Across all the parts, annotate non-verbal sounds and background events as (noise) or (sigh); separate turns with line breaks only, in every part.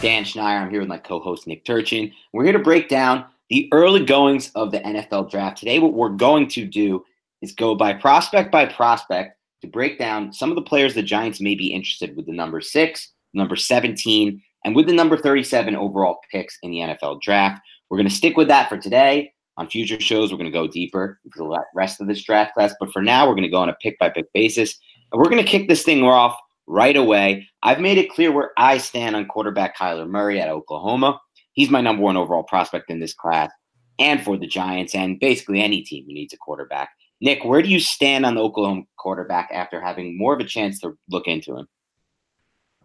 Dan Schneier. I'm here with my co-host Nick Turchyn. We're here to break down the early goings of the NFL draft. Today, what we're going to do is go by prospect by prospect to break down some of the players the Giants may be interested with the number six, number 17, and with the number 37 overall picks in the NFL draft. We're going to stick with that for today. On future shows, we're going to go deeper into the rest of this draft class. But for now, we're going to go on a pick by pick basis. And we're going to kick this thing off right away. I've made it clear where I stand on quarterback Kyler Murray at Oklahoma. He's my number one overall prospect in this class and for the Giants and basically any team who needs a quarterback. Nick, where do you stand on the Oklahoma quarterback after having more of a chance to look into him?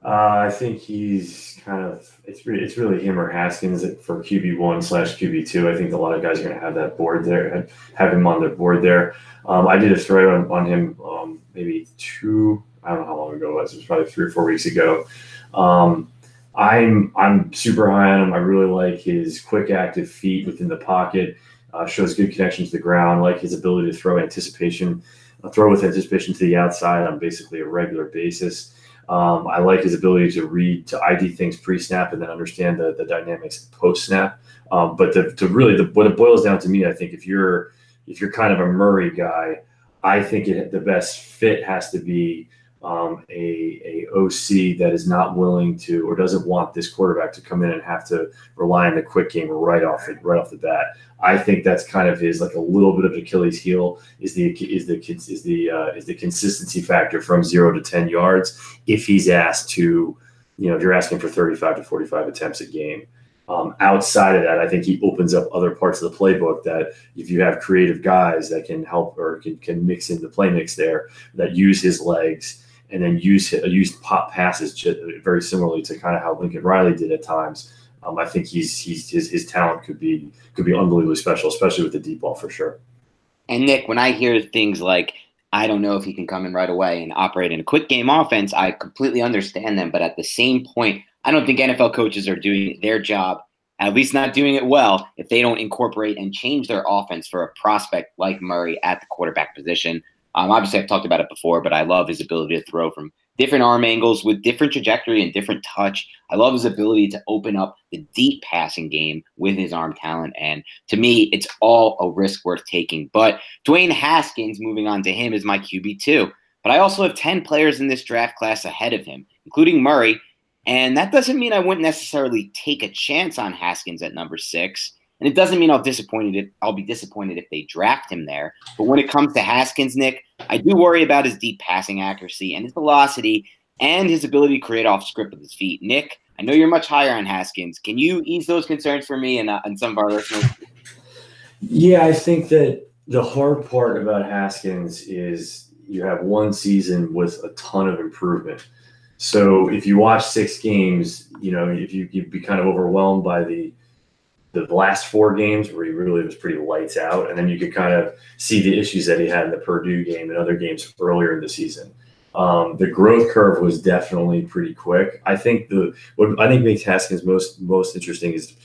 Uh, I think he's kind of it's really it's really him or Haskins for QB one slash QB two. I think a lot of guys are going to have that board there, have him on their board there. Um, I did a thread on, on him um, maybe two I don't know how long ago it was. It was probably three or four weeks ago. Um, I'm I'm super high on him. I really like his quick, active feet within the pocket. Uh, shows good connection to the ground. Like his ability to throw anticipation, uh, throw with anticipation to the outside on basically a regular basis. Um, I like his ability to read, to ID things pre-snap, and then understand the, the dynamics post-snap. Um, but to, to really, the, what it boils down to me, I think, if you're if you're kind of a Murray guy, I think it, the best fit has to be um, a, a OC that is not willing to or doesn't want this quarterback to come in and have to rely on the quick game right off the, right off the bat. I think that's kind of his like a little bit of Achilles heel is the is the is the uh, is the consistency factor from zero to ten yards if he's asked to you know if you're asking for 35 to 45 attempts a game. Um, outside of that, I think he opens up other parts of the playbook that if you have creative guys that can help or can, can mix in the play mix there that use his legs and then use use pop passes very similarly to kind of how Lincoln Riley did at times. Um, I think he's he's his, his talent could be could be unbelievably special, especially with the deep ball for sure.
And Nick, when I hear things like I don't know if he can come in right away and operate in a quick game offense, I completely understand them. But at the same point, I don't think NFL coaches are doing their job, at least not doing it well, if they don't incorporate and change their offense for a prospect like Murray at the quarterback position. Um, obviously, I've talked about it before, but I love his ability to throw from different arm angles with different trajectory and different touch. I love his ability to open up the deep passing game with his arm talent. And to me, it's all a risk worth taking. But Dwayne Haskins, moving on to him, is my QB2. But I also have 10 players in this draft class ahead of him, including Murray. And that doesn't mean I wouldn't necessarily take a chance on Haskins at number six. And it doesn't mean I'll disappointed if I'll be disappointed if they draft him there. But when it comes to Haskins, Nick, I do worry about his deep passing accuracy and his velocity and his ability to create off script with his feet. Nick, I know you're much higher on Haskins. Can you ease those concerns for me and, uh, and some of our listeners?
Yeah, I think that the hard part about Haskins is you have one season with a ton of improvement. So if you watch six games, you know, if you you'd be kind of overwhelmed by the the last four games where he really was pretty lights out, and then you could kind of see the issues that he had in the Purdue game and other games earlier in the season. Um, the growth curve was definitely pretty quick. I think the what I think makes Haskins most most interesting is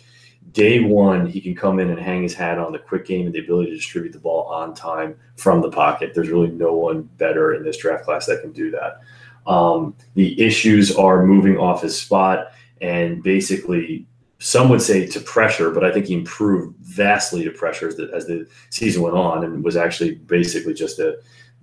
day one he can come in and hang his hat on the quick game and the ability to distribute the ball on time from the pocket. There's really no one better in this draft class that can do that. Um, the issues are moving off his spot and basically some would say to pressure, but I think he improved vastly to pressure as the, as the season went on and was actually basically just a,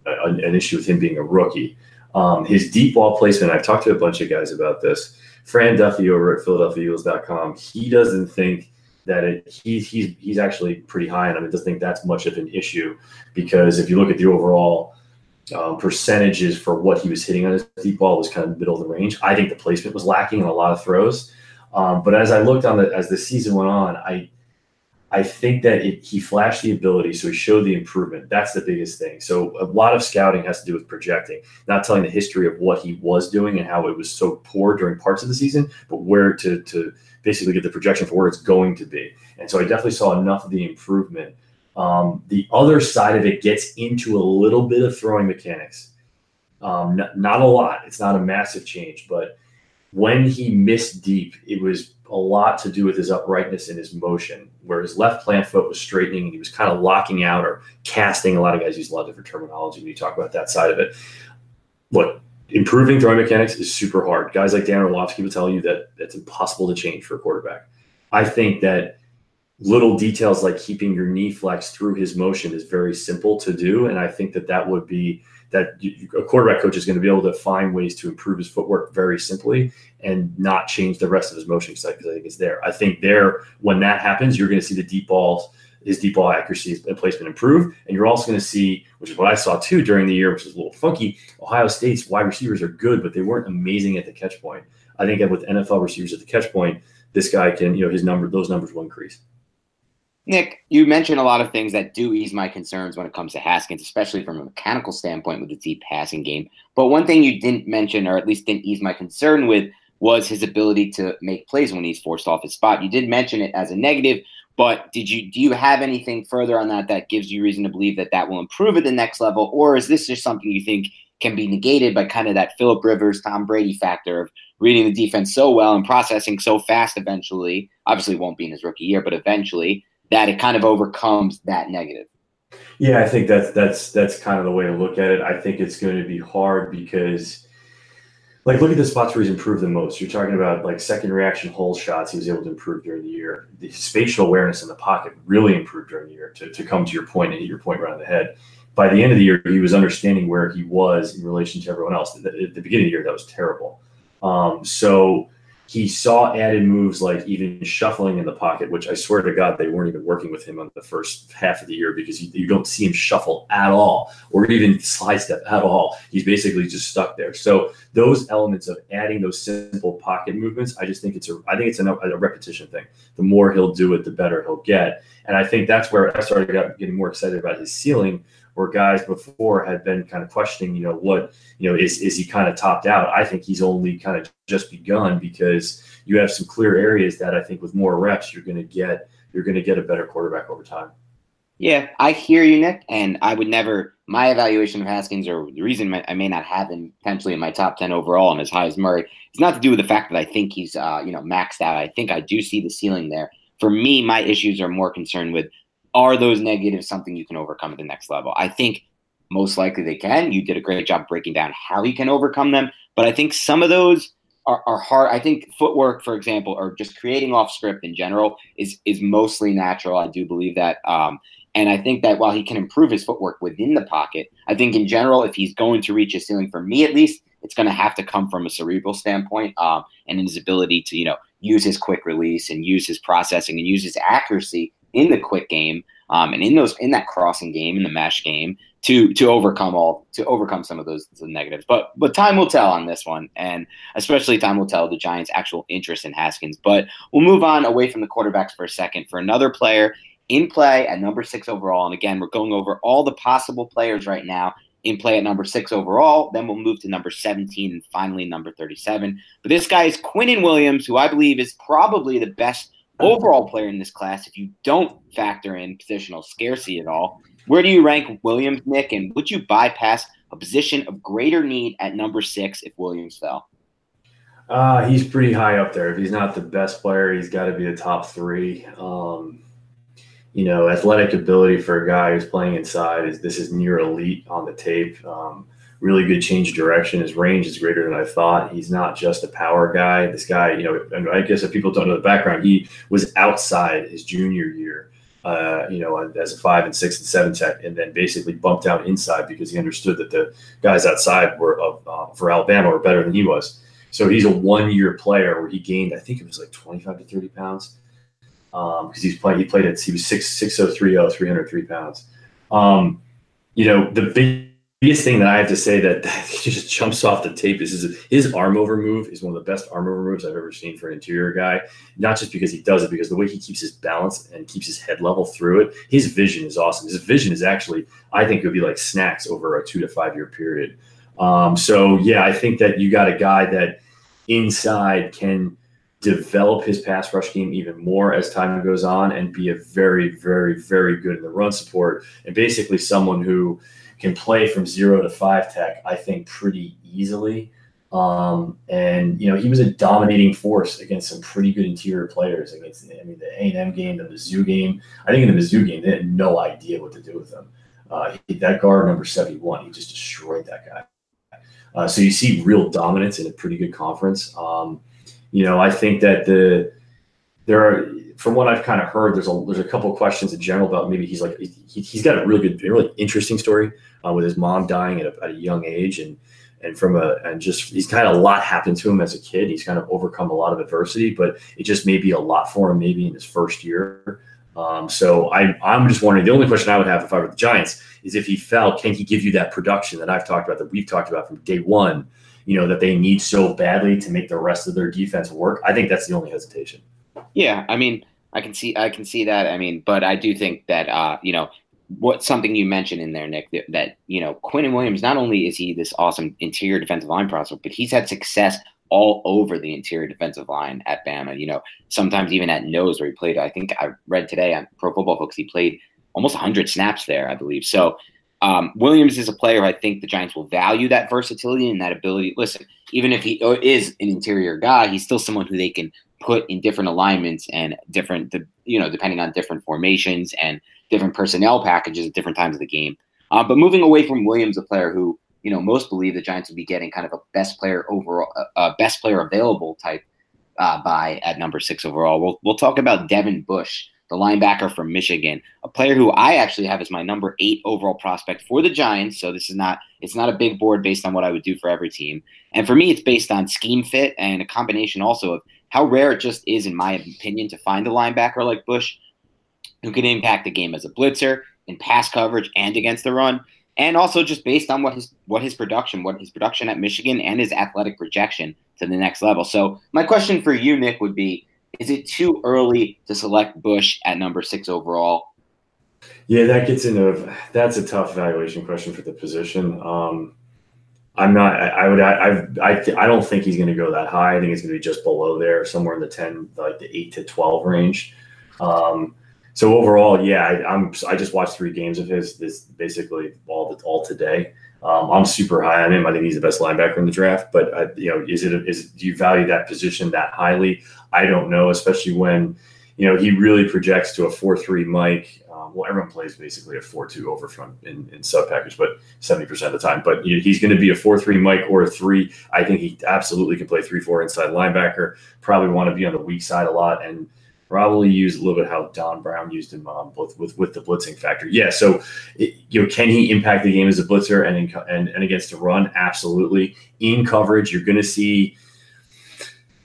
a an issue with him being a rookie. Um, his deep ball placement, I've talked to a bunch of guys about this. Fran Duffy over at PhiladelphiaEagles.com, he doesn't think that it, he, he's he's actually pretty high on him. He doesn't think that's much of an issue because if you look at the overall um, percentages for what he was hitting on his deep ball was kind of middle of the range. I think the placement was lacking in a lot of throws. Um, but as I looked on the as the season went on, I I think that it, he flashed the ability, so he showed the improvement. That's the biggest thing. So a lot of scouting has to do with projecting, not telling the history of what he was doing and how it was so poor during parts of the season, but where to to basically get the projection for where it's going to be. And so I definitely saw enough of the improvement. Um, the other side of it gets into a little bit of throwing mechanics. Um, not, not a lot. It's not a massive change, but when he missed deep, it was a lot to do with his uprightness and his motion, where his left plant foot was straightening and he was kind of locking out or casting. A lot of guys use a lot of different terminology when you talk about that side of it. Look, improving throwing mechanics is super hard. Guys like Dan Orlovsky will tell you that it's impossible to change for a quarterback. I think that little details like keeping your knee flex through his motion is very simple to do, and I think that that would be that a quarterback coach is going to be able to find ways to improve his footwork very simply and not change the rest of his motion because I think it's there. I think there when that happens, you're going to see the deep balls his deep ball accuracy and placement improve. And you're also going to see, which is what I saw too during the year, which is a little funky. Ohio State's wide receivers are good, but they weren't amazing at the catch point. I think that with NFL receivers at the catch point, this guy can, you know, his number, those numbers will increase.
Nick, you mentioned a lot of things that do ease my concerns when it comes to Haskins, especially from a mechanical standpoint with the deep passing game. But one thing you didn't mention, or at least didn't ease my concern with, was his ability to make plays when he's forced off his spot. You did mention it as a negative, but did you do you have anything further on that that gives you reason to believe that that will improve at the next level, or is this just something you think can be negated by kind of that Philip Rivers, Tom Brady factor of reading the defense so well and processing so fast? Eventually, obviously, won't be in his rookie year, but eventually, that it kind of overcomes that negative.
Yeah, I think that's that's that's kind of the way to look at it. I think it's going to be hard because like look at the spots where he's improved the most. You're talking about like second reaction hole shots he was able to improve during the year. The spatial awareness in the pocket really improved during the year to, to come to your point and hit your point right on the head. By the end of the year, he was understanding where he was in relation to everyone else. At the, beginning of the year, that was terrible. Um, so he saw added moves like even shuffling in the pocket, which I swear to God, they weren't even working with him on the first half of the year because you, you, don't see him shuffle at all or even slide step at all. He's basically just stuck there. So those elements of adding those simple pocket movements, I just think it's a, I think it's a, a repetition thing. The more he'll do it, the better he'll get. And I think that's where I started getting more excited about his ceiling where guys before had been kind of questioning, you know, what, you know, is, is he kind of topped out? I think he's only kind of just begun because you have some clear areas that I think with more reps, you're going to get, you're going to get a better quarterback over time.
Yeah, I hear you, Nick. And I would never, my evaluation of Haskins, or the reason I may not have him potentially in my top 10 overall and as high as Murray, it's not to do with the fact that I think he's, uh, you know, maxed out. I think I do see the ceiling there. For me, my issues are more concerned with are those negatives something you can overcome at the next level? I think most likely they can. You did a great job breaking down how he can overcome them, but I think some of those are, are hard. I think footwork, for example, or just creating off script in general is is mostly natural. I do believe that. Um, and I think that while he can improve his footwork within the pocket, I think in general, if he's going to reach a ceiling, for me at least, it's going to have to come from a cerebral standpoint um, and his ability to, you know, use his quick release and use his processing and use his accuracy in the quick game um, and in those in that crossing game in the mesh game to to overcome all to overcome some of those negatives. But but time will tell on this one, and especially time will tell the Giants' actual interest in Haskins. But we'll move on away from the quarterbacks for a second for another player in play at number six overall. And again, we're going over all the possible players right now in play at number six overall. Then we'll move to number 17 and finally number 37. But this guy is Quinnen Williams, who I believe is probably the best overall player in this class if you don't factor in positional scarcity at all. Where do you rank Williams, Nick? And would you bypass a position of greater need at number six if Williams fell?
Uh, he's pretty high up there. If he's not the best player, he's got to be the top three. Um, you know, athletic ability for a guy who's playing inside is this is near elite on the tape. Um, really good change of direction. His range is greater than I thought. He's not just a power guy. This guy, you know, I guess if people don't know the background, he was outside his junior year. Uh, you know, as a five and six and seven tech, and then basically bumped down inside because he understood that the guys outside were uh, for Alabama were better than he was. So he's a one year player where he gained, I think it was like 25 to 30 pounds because um, he's playing. He played at he was six six oh three oh 303 pounds. Um, you know the biggest thing that I have to say that, (laughs) that just jumps off the tape is his, his arm over move is one of the best arm over moves I've ever seen for an interior guy. Not just because he does it, because the way he keeps his balance and keeps his head level through it. His vision is awesome. His vision is actually I think would be like snacks over a two to five year period. Um, so yeah, I think that you got a guy that inside can develop his pass rush game even more as time goes on and be a very, very, very good in the run support and basically someone who can play from zero to five tech, I think, pretty easily. Um, and you know, he was a dominating force against some pretty good interior players. Against, I mean, the A and M game, the Mizzou game. I think in the Mizzou game, they had no idea what to do with him. Uh, he, that guard number seventy-one, he just destroyed that guy. Uh, so you see real dominance in a pretty good conference. Um, you know, I think that the there are from what I've kind of heard, there's a there's a couple questions in general about maybe he's like he, has got a really good, really interesting story uh, with his mom dying at a, at a, young age, and and from a and just he's kind of a lot happened to him as a kid. He's kind of overcome a lot of adversity, but it just may be a lot for him maybe in his first year. Um, so I I'm just wondering. The only question I would have if I were the Giants is if he fell, can he give you that production that I've talked about that we've talked about from day one? You know that they need so badly to make the rest of their defense work. I think that's the only hesitation.
Yeah, I mean, I can see I can see that. I mean, but I do think that uh, you know what something you mentioned in there, Nick, that, that you know Quinnen Williams. Not only is he this awesome interior defensive line prospect, but he's had success all over the interior defensive line at Bama. You know, sometimes even at nose where he played. I think I read today on Pro Football Focus he played almost 100 snaps there, I believe. So um, Williams is a player I think the Giants will value that versatility and that ability. Listen, even if he is an interior guy, he's still someone who they can put in different alignments and different, you know, depending on different formations and different personnel packages at different times of the game. Uh, but moving away from Williams, a player who you know most believe the Giants will be getting kind of a best player overall, uh, best player available type uh, by at number six overall. We'll we'll talk about Devin Bush, the linebacker from Michigan, a player who I actually have as my number eight overall prospect for the Giants. So this is not it's not a big board based on what I would do for every team, and for me it's based on scheme fit and a combination also of how rare it just is, in my opinion, to find a linebacker like Bush who can impact the game as a blitzer in pass coverage and against the run, and also just based on what his what his production, what his production at Michigan and his athletic projection to the next level. So my question for you, Nick, would be: Is it too early to select Bush at number six overall?
Yeah, that gets into that's a tough evaluation question for the position. Um, I'm not. I, I would. I. I. I don't think he's going to go that high. I think it's going to be just below there, somewhere in the ten, like the eight to twelve range. Um, so overall, yeah, I, am I just watched three games of his. This basically all the all today. Um, I'm super high on him. I think he's the best linebacker in the draft. But uh, you know, is it is do you value that position that highly? I don't know, especially when you know he really projects to a four three Mike um, well, everyone plays basically a 4 2 over front in, in sub package, but 70% of the time. But he's going to be a 4 3 Mike or a 3. I think he absolutely can play 3 4 inside linebacker. Probably want to be on the weak side a lot and probably use a little bit how Don Brown used him um, with, with, with the blitzing factor. Yeah. So, it, you know, can he impact the game as a blitzer and, in, and, and against the run? Absolutely. In coverage, you're going to see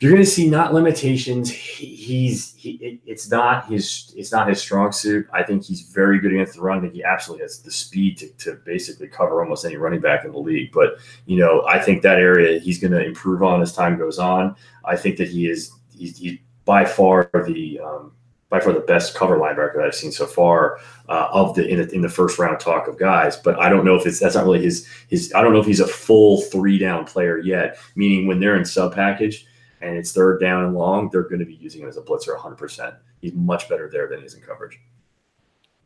you're going to see not limitations. He, he's he, it, it's not his it's not his strong suit. I think he's very good against the run. I think he absolutely has the speed to, to basically cover almost any running back in the league. But you know, I think that area he's going to improve on as time goes on. I think that he is he's, he's by far the um, by far the best cover linebacker that I've seen so far uh, of the in, the in the first round talk of guys. But I don't know if it's that's not really his his. I don't know if he's a full three down player yet. Meaning when they're in sub package and it's third down and long, they're going to be using him as a blitzer 100%. He's much better there than he is in coverage.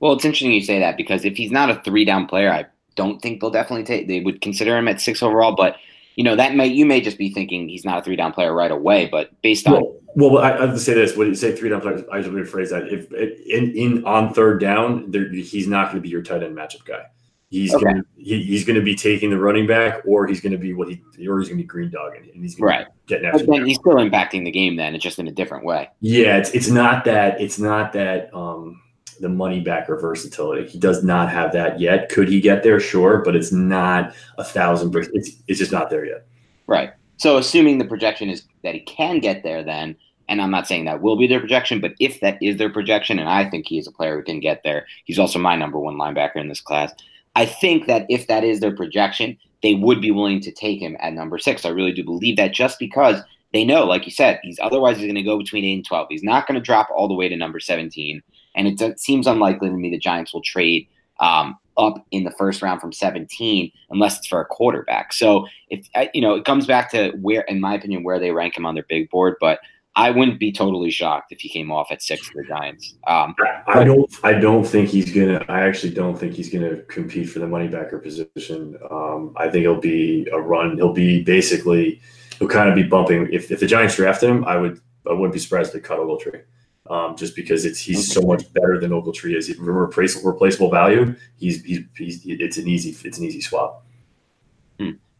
Well, it's interesting you say that because if he's not a three down player, I don't think they'll definitely take. They would consider him at six overall, but you know that may you may just be thinking he's not a three down player right away. But based on
well, well I, I have to say this: when you say three down players, I should rephrase that. If in, in on third down, there, he's not going to be your tight end matchup guy. He's okay. gonna he, he's gonna be taking the running back, or he's gonna be what he or he's gonna be green dogging, and he's
right getting after. But then he's still impacting the game. Then it's just in a different way.
Yeah, it's it's not that it's not that um the money backer versatility. He does not have that yet. Could he get there? Sure, but it's not a thousand percent. It's it's just not there yet.
Right. So assuming the projection is that he can get there, then and I'm not saying that will be their projection, but if that is their projection, and I think he is a player who can get there, he's also my number one linebacker in this class. I think that if that is their projection, they would be willing to take him at number six. I really do believe that just because they know, like you said, he's otherwise he's going to go between eight and 12. He's not going to drop all the way to number 17. And it, seems unlikely to me the Giants will trade um, up in the first round from 17 unless it's for a quarterback. So if you know, it comes back to where, in my opinion, where they rank him on their big board. But I wouldn't be totally shocked if he came off at six for the Giants. Um,
I don't. I don't think he's gonna. I actually don't think he's gonna compete for the money backer position. Um, I think he'll be a run. He'll be basically. He'll kind of be bumping. If, if the Giants drafted him, I would. I wouldn't be surprised if they cut Ogletree. Um, just because it's he's so much better than Ogletree is. Replaceable, replaceable value. He's, he's, he's it's an easy it's an easy swap.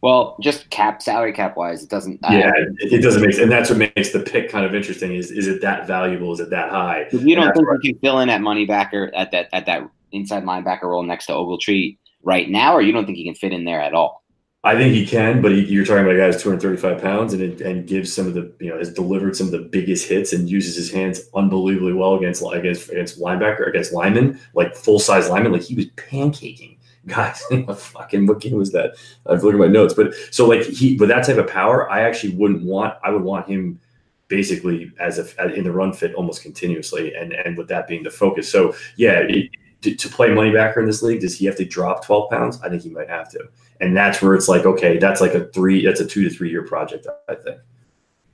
Well, just cap salary cap wise, it doesn't.
Uh, yeah, it, it, doesn't make, sense. and that's what makes the pick kind of interesting. Is is it that valuable? Is it that high?
You don't think you can fill in at money backer at that at that inside linebacker role next to Ogletree right now, or you don't think he can fit in there at all?
I think he can, but he, you're talking about a guy who's 235 pounds and it, and gives some of the you know has delivered some of the biggest hits and uses his hands unbelievably well against against against linebacker against linemen like full size linemen. Like he was pancaking guys, (laughs) what fucking what game was that? I've looked at my notes, but so like he, with that type of power, I actually wouldn't want. I would want him basically as a in the run fit almost continuously, and and with that being the focus. So yeah, it, to, to play money backer in this league, does he have to drop twelve pounds? I think he might have to, and that's where it's like okay, that's like a three, that's a two to three year project, I think.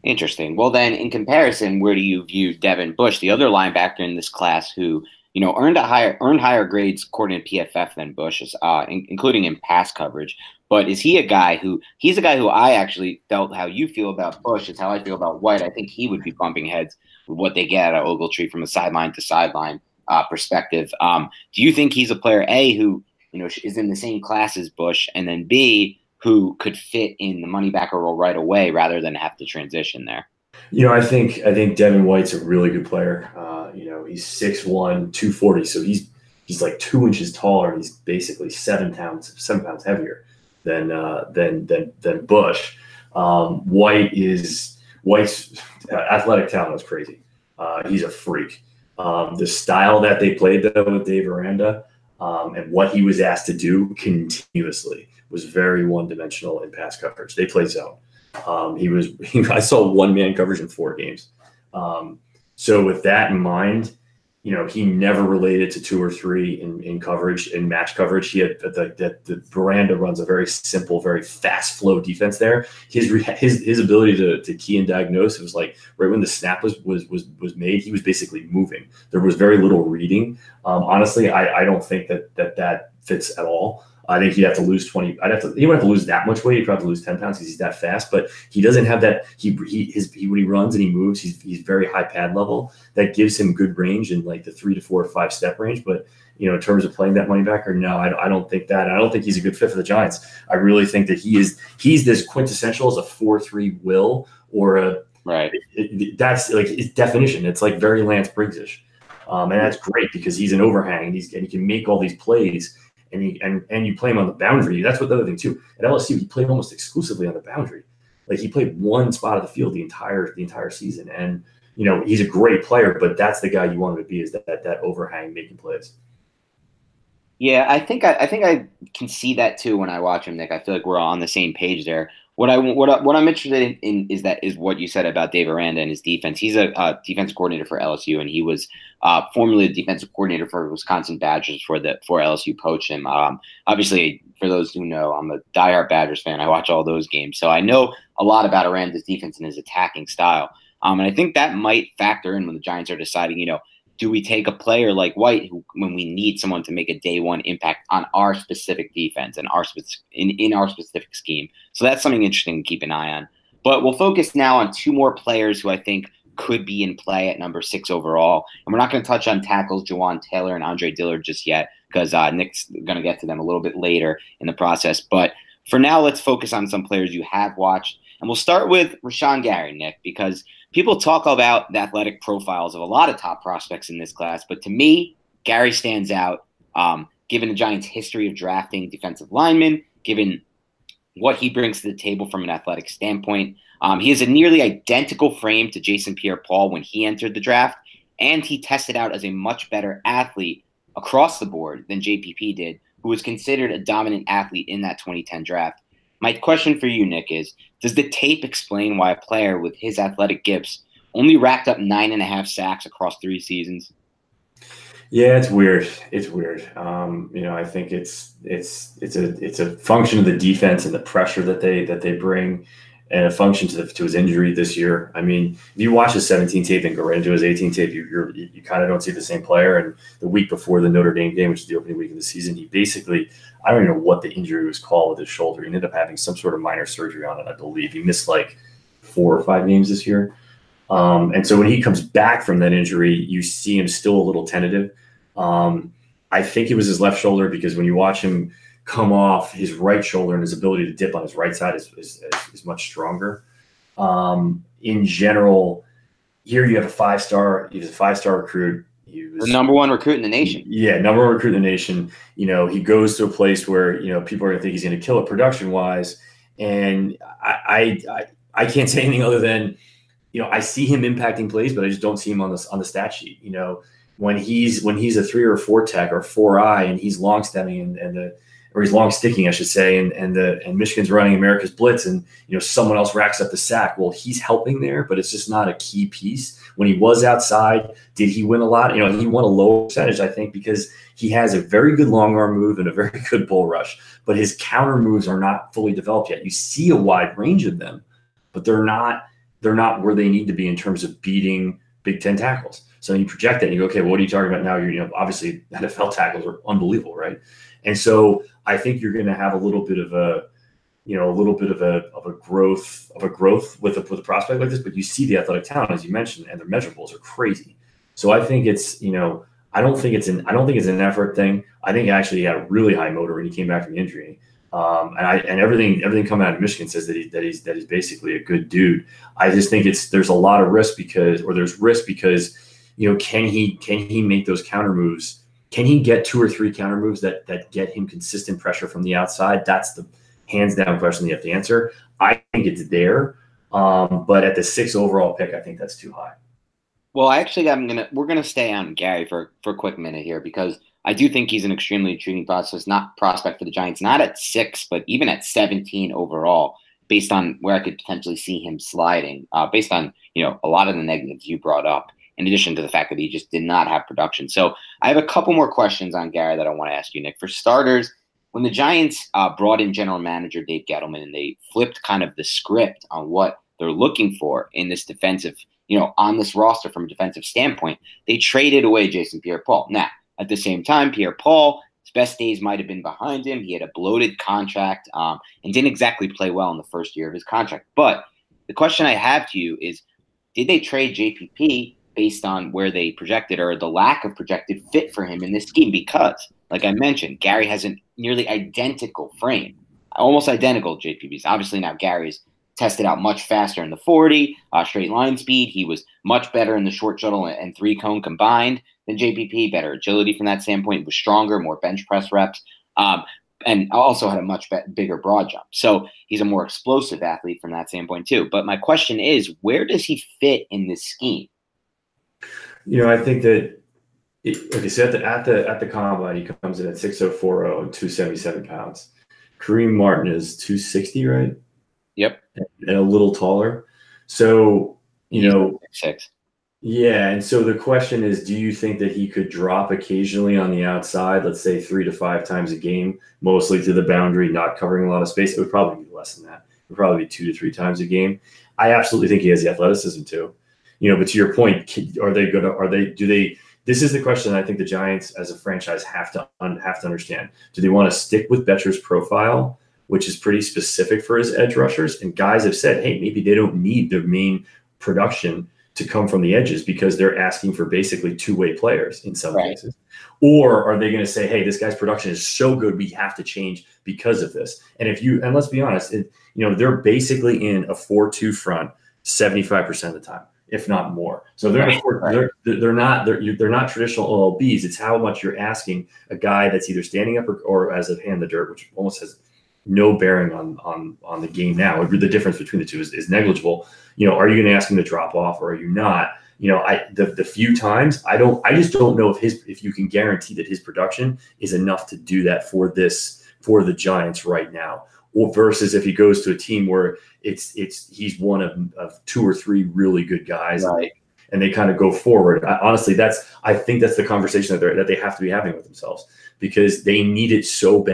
Interesting. Well, then, in comparison, where do you view Devin Bush, the other linebacker in this class, who you know, earned a higher earned higher grades according to PFF than Bush is, uh, in, including in pass coverage. But is he a guy who he's a guy who I actually felt how you feel about Bush is how I feel about White. I think he would be bumping heads with what they get of Ogletree from a sideline to sideline uh, perspective. Um, do you think he's a player A who you know is in the same class as Bush, and then B who could fit in the money backer role right away rather than have to transition there?
You know, I think I think Devin White's a really good player. Uh, you know, he's 6'1", 240, so he's he's like two inches taller. and He's basically seven pounds seven pounds heavier than uh, than than than Bush. Um, White is White's athletic talent is crazy. Uh, he's a freak. Um, the style that they played though with Dave Aranda um, and what he was asked to do continuously was very one dimensional in pass coverage. They play zone. Um, he was (laughs) I saw one man coverage in four games. So with that in mind, you know, he never related to two or three in, in coverage in match coverage. He had the, the, the Aranda runs a very simple, very fast flow defense there. His his his ability to, to key and diagnose it was like right when the snap was was was was made, he was basically moving. There was very little reading. Um, honestly, I, I don't think that that that fits at all. I think he'd have to lose 20. I'd have to, he wouldn't have to lose that much weight. He'd probably lose 10 pounds because he's that fast, but he doesn't have that. He, he, his, he, when he runs and he moves, he's, he's very high pad level. That gives him good range in like the three to four or five step range. But, you know, in terms of playing that money back or no, I, I don't think that. I don't think he's a good fit for the Giants. I really think that he is, he's this quintessential as a 4 3 will or a,
right.
It, it, that's like his definition. It's like very Lance Briggsish. Um, and that's great because he's an overhang and, he's, and he can make all these plays and he and and you play him on the boundary. That's what the other thing too. At LSU, he played almost exclusively on the boundary. Like he played one spot of the field the entire the entire season, and you know he's a great player, but that's the guy you want him to be is that that, that overhang making plays.
Yeah, I think I, I think I can see that too when I watch him, Nick. I feel like we're on the same page there. What I what I, what I'm interested in, in, is that is what you said about Dave Aranda and his defense. He's a uh, defensive coordinator for LSU, and he was uh, formerly the defensive coordinator for Wisconsin Badgers for the for LSU poached him. Um, obviously, for those who know, I'm a diehard Badgers fan. I watch all those games, so I know a lot about Aranda's defense and his attacking style. Um, and I think that might factor in when the Giants are deciding, you know, do we take a player like White who, when we need someone to make a day one impact on our specific defense and our in, in our specific scheme? So that's something interesting to keep an eye on. But we'll focus now on two more players who I think could be in play at number six overall. And we're not going to touch on tackles Jawaan Taylor and Andre Dillard just yet because uh, Nick's going to get to them a little bit later in the process. But for now, let's focus on some players you have watched. And we'll start with Rashan Gary, Nick, because – people talk about the athletic profiles of a lot of top prospects in this class, but to me, Gary stands out. Um, given the Giants' history of drafting defensive linemen, given what he brings to the table from an athletic standpoint, um, he has a nearly identical frame to Jason Pierre-Paul when he entered the draft, and he tested out as a much better athlete across the board than JPP did, who was considered a dominant athlete in that 2010 draft. My question for you, Nick, is Does the tape explain why a player with his athletic gifts only racked up nine and a half sacks across three seasons?
Yeah, it's weird. It's weird. Um, you know, I think it's it's it's a it's a function of the defense and the pressure that they that they bring and a function to, to his injury this year. I mean, if you watch his 17 tape and go right into his 18 tape, you you kind of don't see the same player. And the week before the Notre Dame game, which is the opening week of the season, he basically I don't even know what the injury was called with his shoulder. He ended up having some sort of minor surgery on it, I believe. He missed like four or five games this year. Um, and so when he comes back from that injury, you see him still a little tentative. Um, I think it was his left shoulder because when you watch him come off his right shoulder and his ability to dip on his right side is, is, is much stronger. Um, in general, here you have a five star, he's a five star recruit.
He was the number one recruit in the nation.
Yeah, number one recruit in the nation. You know, he goes to a place where, you know, people are gonna think he's gonna kill it production wise. And I, I I can't (laughs) say anything other than, you know, I see him impacting plays, but I just don't see him on this on the stat sheet. You know, when he's when he's a three or four tech or four eye and he's long stemming and, and the or he's long sticking, I should say, and and the and Michigan's running America's blitz, and you know someone else racks up the sack. Well, he's helping there, but it's just not a key piece. When he was outside, did he win a lot? You know, he won a low percentage, I think, because he has a very good long arm move and a very (laughs) good bull rush, but his counter moves are not fully developed yet. You see a wide range of them, but they're not they're not where they need to be in terms of beating Big Ten tackles. So you project that and you go, okay, well, what are you talking about now? You're, you know, obviously (laughs) NFL tackles are unbelievable, right? And so I think you're going to have a little bit of a, you know, a little bit of a of a growth of a growth with a with a prospect like this. But you see the athletic talent as you mentioned, and their measurables are crazy. So I think it's you know I don't think it's an I don't think it's an effort thing. I think actually he had a really high motor when he came back from the injury. Um, and I and everything everything coming out of Michigan says that he that he's that he's basically a good dude. I just think it's there's a lot of risk because or there's risk because you know can he can he make those counter moves can he get two or three counter moves that that get him consistent pressure from the outside? That's the hands down question you have to answer. I think it's there, um, but at the six overall pick, I think that's too high.
Well, I actually, I'm gonna we're gonna stay on Gary for for a quick minute here because I do think he's an extremely intriguing process, not prospect for the Giants, not at six, but even at 17 overall, based on where I could potentially see him sliding, uh, based on you know a lot of the negatives you brought up in addition to the fact that he just did not have production. So I have a couple more questions on Gary that I want to ask you, Nick. For starters, when the Giants uh, brought in general manager Dave Gettleman and they flipped kind of the script on what they're looking for in this defensive, you know, on this roster from a defensive standpoint, they traded away Jason Pierre-Paul. Now, at the same time, Pierre-Paul, his best days might have been behind him. He had a bloated contract um, and didn't exactly play well in the first year of his contract. But the question I have to you is, did they trade JPP based on where they projected or the lack of projected fit for him in this scheme because, like I mentioned, Gary has a nearly identical frame, almost identical to JPP's. Obviously, now Gary's tested out much faster in the 40, uh, straight line speed. He was much better in the short shuttle and three cone combined than JPP, better agility from that standpoint, was stronger, more bench press reps. Um, and also had a much bigger broad jump. So he's a more explosive athlete from that standpoint too. But my question is, where does he fit in this scheme?
You know, I think that it, okay, so at the at the at the combine, he comes in at 6040 and 277 pounds. Kareem Martin is 260, right?
Yep.
And a little taller. So, you know,
six.
Yeah. And so the question is do you think that he could drop occasionally on the outside, let's say three to five times a game, mostly to the boundary, not covering a lot of space? It would probably be less than that. It would probably be two to three times a game. I absolutely think he has the athleticism too. You know, but to your point, are they going to, Are they, do they, this is the question I think the Giants as a franchise have to un, have to understand. Do they want to stick with Bettcher's profile, which is pretty specific for his edge rushers? And guys have said, hey, maybe they don't need their main production to come from the edges because they're asking for basically two-way players in some right. cases. Or are they going to say, hey, this guy's production is so good we have to change because of this? And if you and let's be honest, it, you know, they're basically in a 4-2 front 75% of the time if not more. So they're right, they're, they're not they're they're not traditional OLBs. It's how much you're asking a guy that's either standing up or, or as a hand in the dirt, which almost has no bearing on on on the game now. The difference between the two is, is negligible. You know, are you going to ask him to drop off or are you not? You know, I the, the few times I don't I just don't know if his if you can guarantee that his production is enough to do that for this for the Giants right now or versus if he goes to a team where it's it's he's one of, of two or three really good guys
right.
and they kind of go forward I, honestly that's i think that's the conversation that, they that they have to be having with themselves because they need it so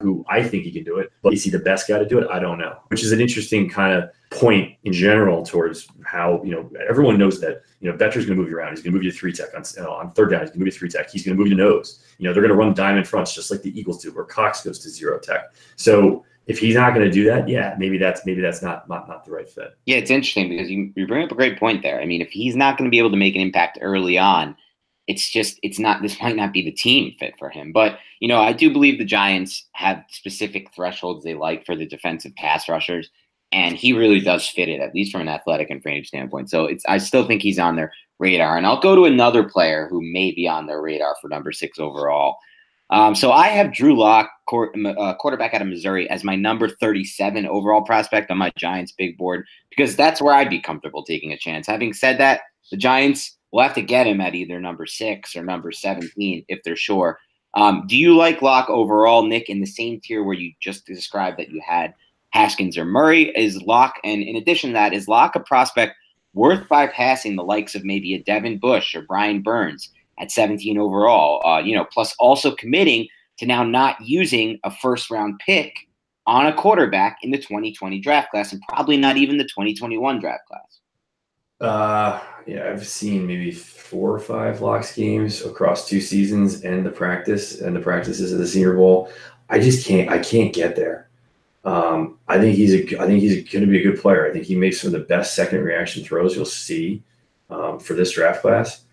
who I think he can do it. But is he the best guy to do it? I don't know. Which is an interesting kind of point in general towards how, you know, everyone knows that, you know, Bettcher's going to move you around. He's going to move you to three tech on, you know, on third down. He's going to move you to three tech. He's going to move you to nose. You know, they're going to run diamond fronts just like the Eagles do, where Cox goes to zero tech. So if he's not going to do that, yeah, maybe that's maybe that's not not, not the right fit.
Yeah, it's interesting because you, you bring up a great point there. I mean, if he's not going to be able to make an impact early on, it's just it's not this might not be the team fit for him. But you know, I do believe the Giants have specific thresholds they like for the defensive pass rushers, and he really does fit it, at least from an athletic and frame standpoint. So it's I still think he's on their radar. And I'll go to another player who may be on their radar for number six overall. Um, so I have Drew Lock, uh, quarterback out of Missouri, as my number 37 overall prospect on my Giants big board because that's where I'd be comfortable taking a chance. Having said that, the Giants We'll have to get him at either number six or number 17 if they're sure. Um, do you like Lock overall, Nick, in the same tier where you just described that you had Haskins or Murray? Is Lock, and in addition to that, is Lock a prospect worth bypassing the likes of maybe a Devin Bush or Brian Burns at 17 overall? Uh, you know, plus also committing to now not using a first round pick on a quarterback in the 2020 draft class and probably not even the 2021 draft class.
Uh, yeah, I've seen maybe four or five Lock's games across two seasons and the practice and the practices of the Senior Bowl. I just can't. I can't get there. Um, I think he's a. I think he's going to be a good player. I think he makes some of the best second reaction throws you'll see um, for this draft class.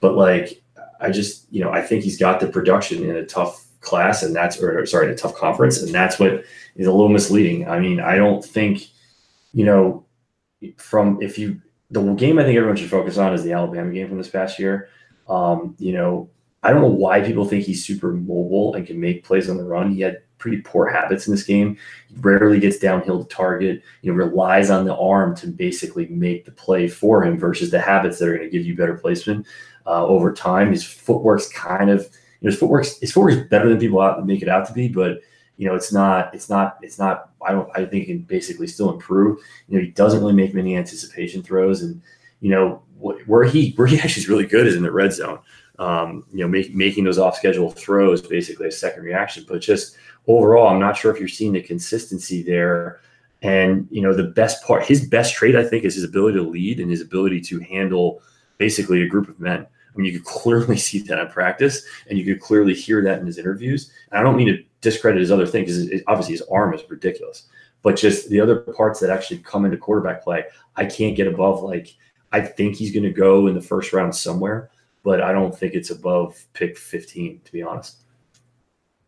But like, I just you know I think he's got the production in a tough class, and that's or sorry, a tough conference, and that's what is a little misleading. I mean, I don't think you know from if you the game I think everyone should focus on is the Alabama game from this past year. Um, you know, I don't know why people think he's super mobile and can make plays on the run. He had pretty poor habits in this game. He rarely gets downhill to target. You know, relies on the arm to basically make the play for him versus the habits that are going to give you better placement uh, over time. His footwork's kind of you know, his footwork's his footwork is better than people out, make it out to be, but you know, it's not, it's not, it's not, I don't, I think he can basically still improve. You know, he doesn't really make many anticipation throws and, you know, where he, where he (laughs) actually is really good is in the red zone. Um, you know, make, making those off schedule throws, basically a second reaction, but just overall, I'm not sure if you're seeing the consistency there. And, you know, the best part, his best trait, I think, is his ability to lead and his ability to handle basically a group of men. I mean, you could (laughs) clearly see that in practice, and you could clearly hear that in his interviews. And I don't mean to discredit his other things because obviously his arm is ridiculous, but just the other parts that actually come into quarterback play, I can't get above. Like I think he's going to go in the first round somewhere, but I don't think it's above pick 15 to be honest.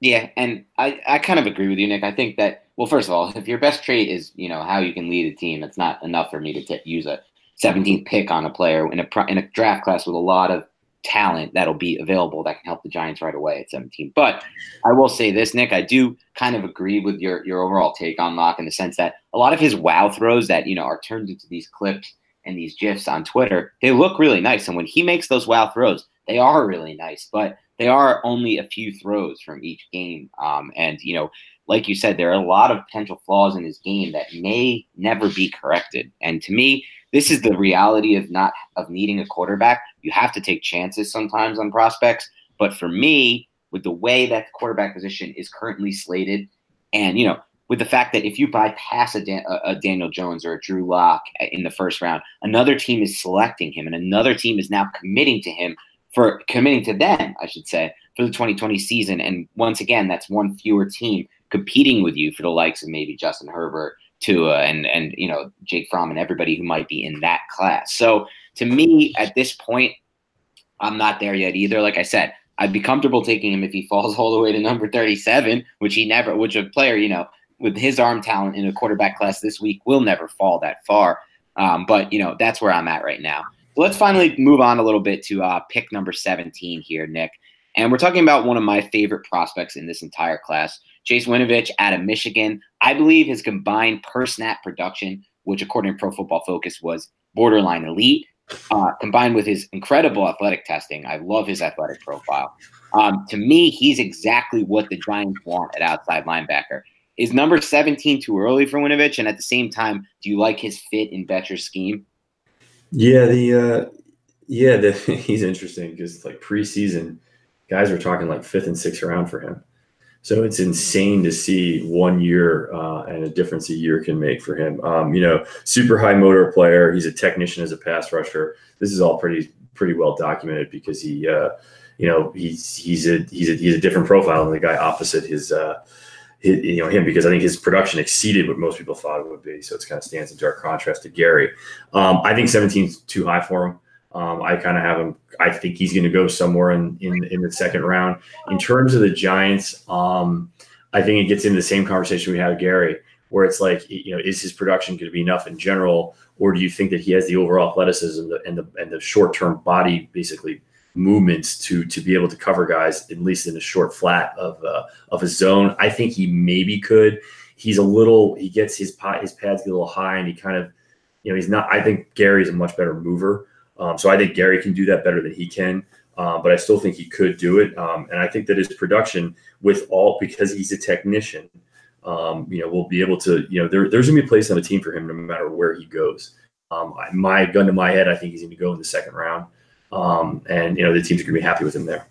Yeah, and I, I kind of agree with you, Nick. I think that well, first of all, if your best trait is you know how you can lead a team, it's not enough for me to t- use a 17th pick on a player in a in a draft class with a lot of talent that'll be available that can help the Giants right away at 17. But I will say this, Nick, I do kind of agree with your your overall take on Lock in the sense that a lot of his wow throws that you know are turned into these clips and these gifs on Twitter, they look really nice. And when he makes those wow throws, they are really nice. But they are only a few throws from each game. Um, and you know, like you said, there are a lot of potential flaws in his game that may never be corrected. And to me, this is the reality of not of needing a quarterback. You have to take chances sometimes on prospects. But for me, with the way that the quarterback position is currently slated, and you know, with the fact that if you bypass a, Dan, a, Daniel Jones or a Drew Lock in the first round, another team is selecting him, and another team is now committing to him for committing to them, I should say, for the 2020 season. And once again, that's one fewer team competing with you for the likes of maybe Justin Herbert, Tua, and and you know Jake Fromm and everybody who might be in that class. So to me, at this point, I'm not there yet either. Like I said, I'd be comfortable taking him if he (laughs) falls all the way to number 37, which he never, which a player, you know, with his arm talent in a quarterback class this week will never fall that far. Um, but you know, that's where I'm at right now. Let's finally move on a little bit to uh, pick number 17 here, Nick. And we're talking about one of my favorite prospects in this entire class, Chase Winovich out of Michigan. I believe his combined per snap production, which according to Pro Football Focus was borderline elite, uh, combined with his incredible athletic testing. I love his athletic profile. Um, to me, he's exactly what the Giants want at outside linebacker. Is number 17 too early for Winovich? And at the same time, do you like his fit in Bettcher's scheme?
Yeah, the uh, yeah, the, (laughs) he's interesting because like preseason, guys were talking like fifth and sixth round for him. So it's insane to see one year uh, and a difference a year can make for him. Um, you know, super high motor player. He's a technician as a pass rusher. This is all pretty pretty well documented because he, uh, you know, he's he's a he's a he's a different profile than the guy opposite his. Uh, his, you know him because I think his production exceeded what most people thought it would be. So it's kind of stands in dark contrast to Gary. Um, I think 17 is too high for him. Um, I kind of have him. I think he's going to go somewhere in, in in the second round. In terms of the Giants, um, I think it gets into the same conversation we had Gary, where it's like, you know, is his production going to be enough in general, or do you think that he has the overall athleticism and the and the short term body basically movements to to be able to cover guys at least in a short flat of uh, of a zone? I think he maybe could. He's a little. He gets his pot. his pads get a little high, and he kind of, you know, he's not. I think Gary's a much better mover. Um, so I think Gary can do that better than he can. Uh, but I still think he could do it. Um, and I think that his production, with all because he's a technician, um, you know, will be able to, you know, there, there's going to be a place on the team for him no matter where he goes. Um, my gun to my head, I think he's going to go in the second round. Um, and you know, the teams are going to be happy with him there.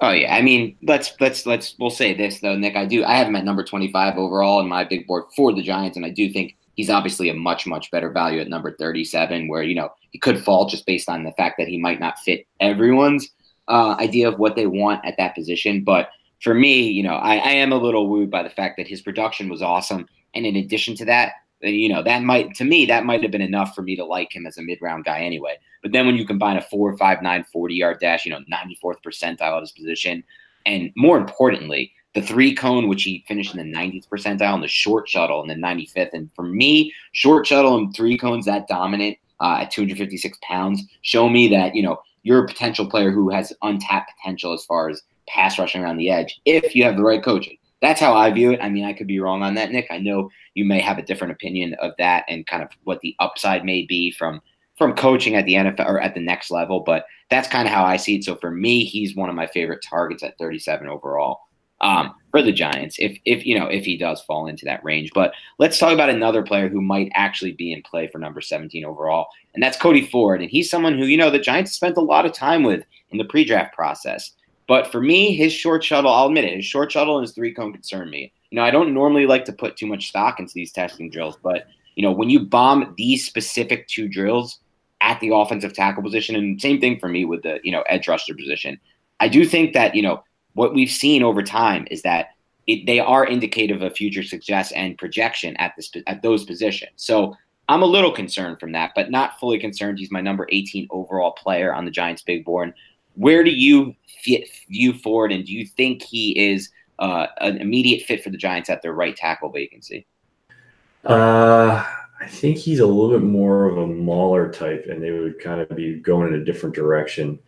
Oh yeah, I mean, let's let's let's we'll say this though, Nick. I do I have him at number twenty five overall in my big board for the Giants, and I do think he's obviously a much much better value at number 37 where you know he could fall just based on the fact that he might not fit everyone's uh, idea of what they want at that position. But for me you know I, I, am a little wooed by the fact that his production was awesome. And in addition to that uh, you know that might to me that might have been enough for me to like him as a mid-round guy anyway. But then when you combine a 4 5 9 40 yard dash you know 94th percentile of his position and more importantly the three cone, which he finished in the 90th percentile, and the short shuttle in the 95th. And for me, short shuttle and three cones that dominant uh, at 256 pounds show me that you know you're a potential player who has untapped potential as far as pass rushing around the edge if you have the right coaching. That's how I view it. I mean, I could be wrong on that, Nick. I know you may have a different opinion of that and kind of what the upside may be from from coaching at the NFL or at the next level, but that's kind of how I see it. So for me, he's one of my favorite targets at 37 overall um, for the Giants if if you know if he does fall into that range. But let's talk about another player who might actually be in play for number 17 overall, and that's Cody Ford. And he's someone who you know the Giants spent a lot of time with in the pre-draft process. But for me, his short shuttle, I'll admit it, his short shuttle and his three cone concern me. You know, I don't normally like to put too much stock into these testing drills, but you know, when you bomb these specific two drills at the offensive tackle position, and same thing for me with the you know edge rusher position, I do think that you know what we've seen over time is that it, they are indicative of future success and projection at this at those positions. So I'm a little concerned from that, but not fully concerned. He's my number 18 overall player on the Giants' big board. Where do you view Ford, and do you think he is uh, an immediate fit for the Giants at their right tackle vacancy?
Uh, I think he's a little bit more of a mauler type, and they would kind of be going in a different direction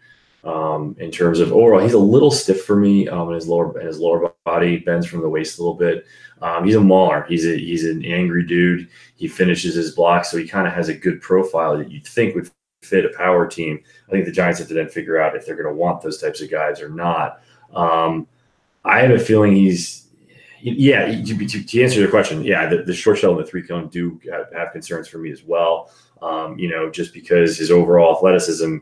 um, in terms of overall. He's a little stiff for me um, in his lower in his lower body, bends from the waist a little bit. Um, he's a mauler. He's a he's an angry dude. He finishes his blocks, so he kind of has a good profile that you'd think would fit a power team. I think the Giants have to then figure out if they're going to want those types of guys or not. Um, I have a feeling he's yeah, to, to, to, answer your question, yeah, the, the, short shell and the three cone do have, have concerns for me as well. Um, you know, just because his overall athleticism,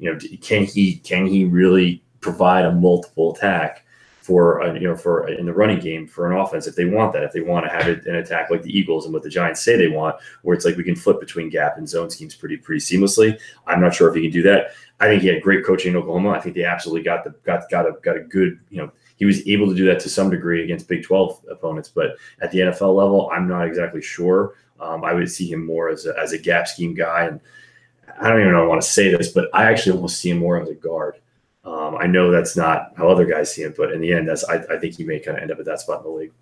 you know, can he can he really provide a multiple attack for a, you know for in the running game for an offense if they want that if they want to have it, an attack like the Eagles and what the Giants say they want, where it's like we can flip between gap and zone schemes pretty pretty seamlessly. I'm not sure if he can do that. I think he had great coaching in Oklahoma. I think they absolutely got the got got a got a good you know he was able to do that to some degree against Big 12 opponents. But at the NFL level, I'm not exactly sure. Um, I would see him more as a, as a gap scheme guy. And I don't even know I want to say this, but I actually almost see him more as a guard. Um, I know that's not how other guys see him, but in the end, that's I, I think he may kind of end up at that spot in the league.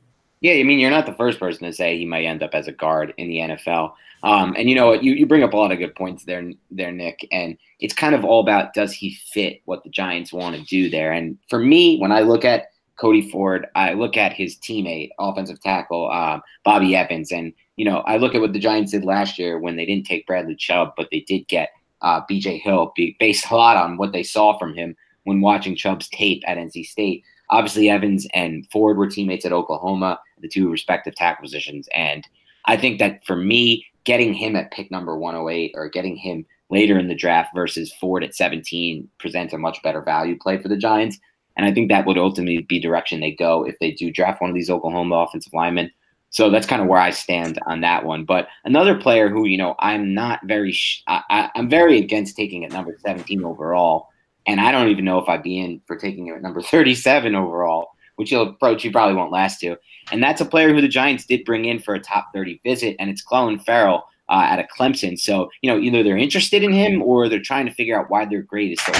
Yeah, I mean, you're not the first person to say he might end up as a guard in the NFL. Um, and you know what? You, you bring up a lot of good points there, there, Nick. And it's kind of all about does he fit what the Giants want to do there? And for me, when I look at Cody Ford, I look at his teammate, offensive tackle um, Bobby Evans, and you know I look at what the Giants did last year when they didn't take Bradley Chubb, but they did get uh, B.J. Hill, based a lot on what they saw from him when watching Chubb's tape at NC State. Obviously, Evans and Ford were teammates at Oklahoma, the two respective tackle positions, and I think that for me, getting him at pick number 108 or getting him later in the draft versus Ford at 17 presents a much better value play for the Giants. And I think that would ultimately be direction they go if they do draft one of these Oklahoma offensive linemen. So that's kind of where I stand on that one. But another player who, you know, I'm not very, sh- I, am very against taking at number 17 overall. And I don't even know if I'd be in for taking him at number 37 overall, which he'll approach, he probably won't last to. And that's a player who the Giants did bring in for a top 30 visit, and it's Clelin Ferrell uh, out of Clemson. So, you know, either they're interested in him or they're trying to figure out why their grade is so.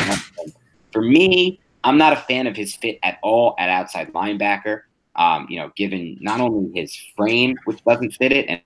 For me, I'm not a fan of his fit at all at outside linebacker. Um, you know, given not only his frame, which doesn't fit it, and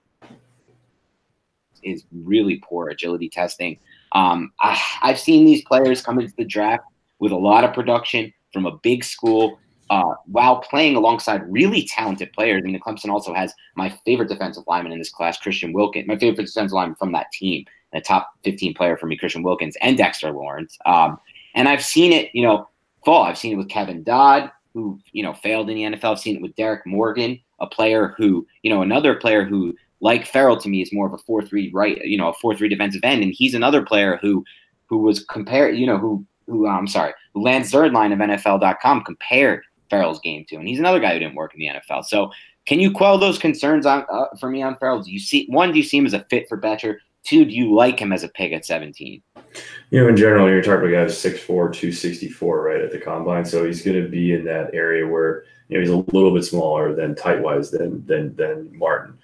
is really poor agility testing. Um, I, have seen these players come into the draft with a lot of production from a big school uh, while playing alongside really talented players. I mean, Clemson also has my favorite defensive lineman in this class, Christian Wilkins, my favorite defensive lineman from that team, the top 15 player for me, Christian Wilkins, and Dexter Lawrence. Um, and I've seen it, you know, fall. I've seen it with Kevin Dodd, who you know failed in the NFL. I've seen it with Derrick Morgan, a player who you know another player who like Ferrell to me is more of a four three right, you know, a four three defensive end, and he's another player who who was compared, you know, who who I'm sorry, Lance Zierlein of NFL.com compared Ferrell's game to, and he's another guy who didn't work in the NFL. So. Can you quell those concerns on, uh, for me on Ferrell? Do you see one? Do you see him as a fit for Bettcher? Two, do you like him as a pick at 17?
You know, in general, you're talking about guys 6'4, 264, right, at the combine. So he's going to be in that area where, you know, he's a little bit smaller than tight wise than, than, than Martin.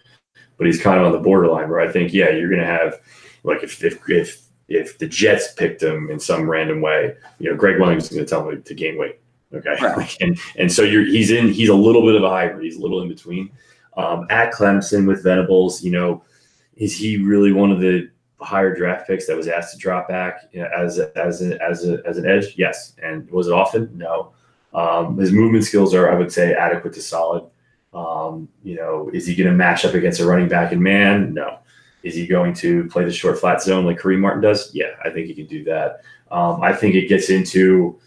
But he's kind of on the borderline where I think, yeah, you're going to have, like, if, if, if, if the Jets picked him in some random way, you know, Gregg Williams is going to tell him to gain weight. Okay. Right. (laughs) and, and so you're, he's in, he's a little bit of a hybrid. He's a little in between. Um, at Clemson with Venables, you know, is he really one of the higher draft picks that was asked to drop back as as as a, as an edge? Yes. And was it often? No. Um, his movement skills are, I would say, adequate to solid. Um, you know, is he going to match up against a running back in man? No. Is he going to play the short flat zone like Kareem Martin does? Yeah, I think he can do that. Um, I think it gets into,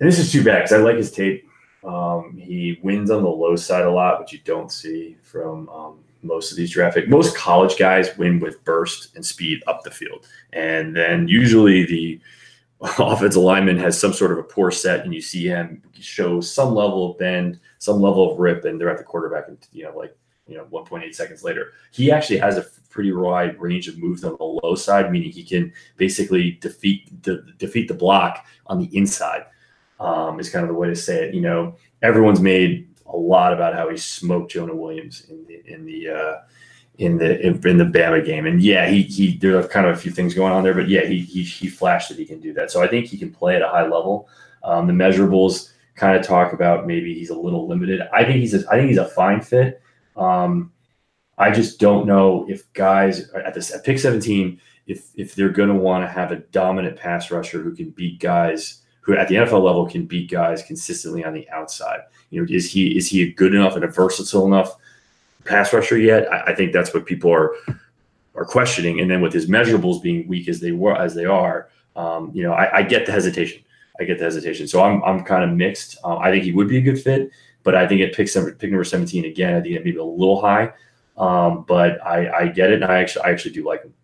and this is too bad because I like his tape. Um, he wins on the low side a lot, which you don't see from um, most of these traffic. Most college guys win with burst and speed up the field. And then usually the (laughs) offensive lineman has some sort of a poor set and you see him show some level of bend, some level of rip, and they're at the quarterback and you know, like you know, 1.8 seconds later. He actually has a pretty wide range of moves on the low side, meaning he can basically defeat the defeat the block on the inside. Um, is kind of the way to say it. You know, everyone's made a lot about how he smoked Jonah Williams in the in the uh, in the in the Bama game. And yeah, he he there are kind of a few things going on there, but yeah, he he he flashed that he can do that. So I think he can play at a high level. Um, the measurables kind of talk about maybe he's a little limited. I think he's a, I think he's a fine fit. Um, I just don't know if guys at this at pick 17 if if they're going to want to have a dominant pass rusher who can beat guys who at the NFL level can beat guys consistently on the outside. You know, is he is he a good enough and a versatile enough pass rusher yet? I, I think that's what people are are questioning. And then with his measurables being weak as they were as they are, um, you know, I, I, get the hesitation. I get the hesitation. So I'm I'm kind of mixed. Um, I think he would be a good fit, but I think it picks pick number 17 again. I think it may be a little high. Um, but I, I get it, and I actually I actually do like him.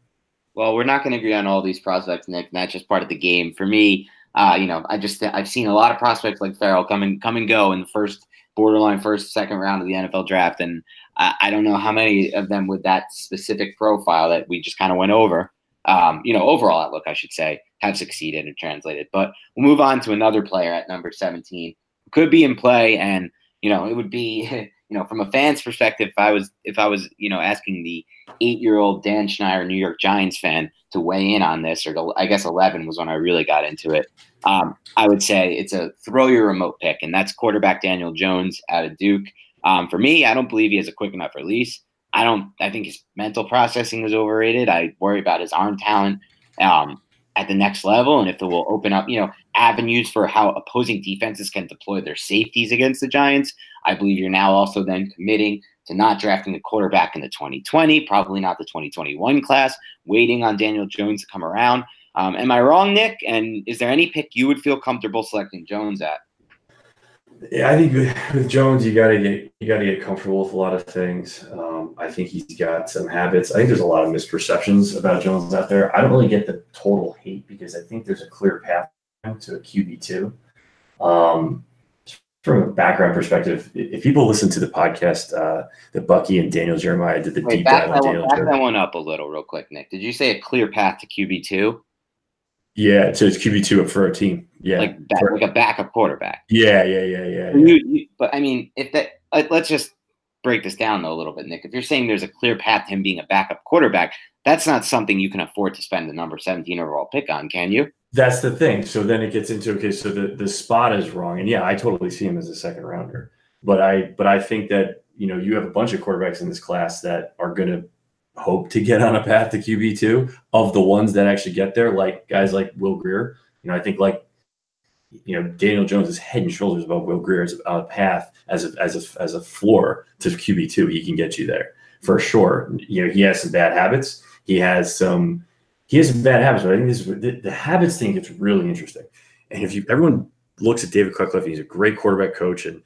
Well, we're not going to agree on all these prospects, Nick. And that's just part of the game. For me, uh, you know, I just I've seen a lot of prospects like Ferrell come and come and go in the first borderline first second round of the NFL draft, and I, I don't know how many of them with that specific profile that we just kind of went over. Um, you know, overall outlook, I should say, have succeeded and translated. But we'll move on to another player at number 17 could be in play, and you know, it would be (laughs) you know, from a fan's perspective, if I was if I was you know asking the eight year old Dan Schneier New York Giants fan to weigh in on this, or to, I guess eleven was when I really got into it. Um, I would say it's a throw your remote pick, and that's quarterback Daniel Jones out of Duke. Um, for me, I don't believe he has a quick enough release. I don't. I think his mental processing is overrated. I worry about his arm talent. Um, at the next level and if it will open up, you know, avenues for how opposing defenses can deploy their safeties against the Giants. I believe you're now also then committing to not drafting a quarterback in the 2020, probably not the 2021 class, waiting on Daniel Jones to come around. Um, am I wrong, Nick? And is there any pick you would feel comfortable selecting Jones at?
Yeah, I think with, Jones, you got to get you got to get comfortable with a lot of things. Um, I think he's got some habits. I think there's a lot of misperceptions about Jones out there. I don't really get the total hate because I think there's a clear path to a QB two. Um, from a background perspective, if people listen to the podcast uh, that Bucky and Daniel Jeremiah did the Wait, deep
dive
on
Daniel back that one up a little, real quick, Nick. Did you say a clear path to QB two?
Yeah, so it's QB two for a team. Yeah,
like back, like a backup quarterback.
Yeah, yeah, yeah, yeah.
You, you, but I mean, if that let's just break this down though a little bit, Nick. If you're saying there's a clear path to him being a backup quarterback, that's not something you can afford to spend the number 17 overall pick on, can you?
That's the thing. So then it gets into okay, so the the spot is wrong, and yeah, I totally see him as a second rounder, but I but I think that you know you have a bunch of quarterbacks in this class that are going to hope to get on a path to QB two of the ones that actually get there, like guys like Will Grier. You know, I think like you know Daniel Jones is head and shoulders above Will Grier as a path as a as a as a floor to QB two. He can get you there for sure. You know, he has some bad habits. He has some he has some bad habits, but I think this the, the habits thing gets really interesting. And if you everyone looks at David Cutcliffe, he's a great quarterback coach and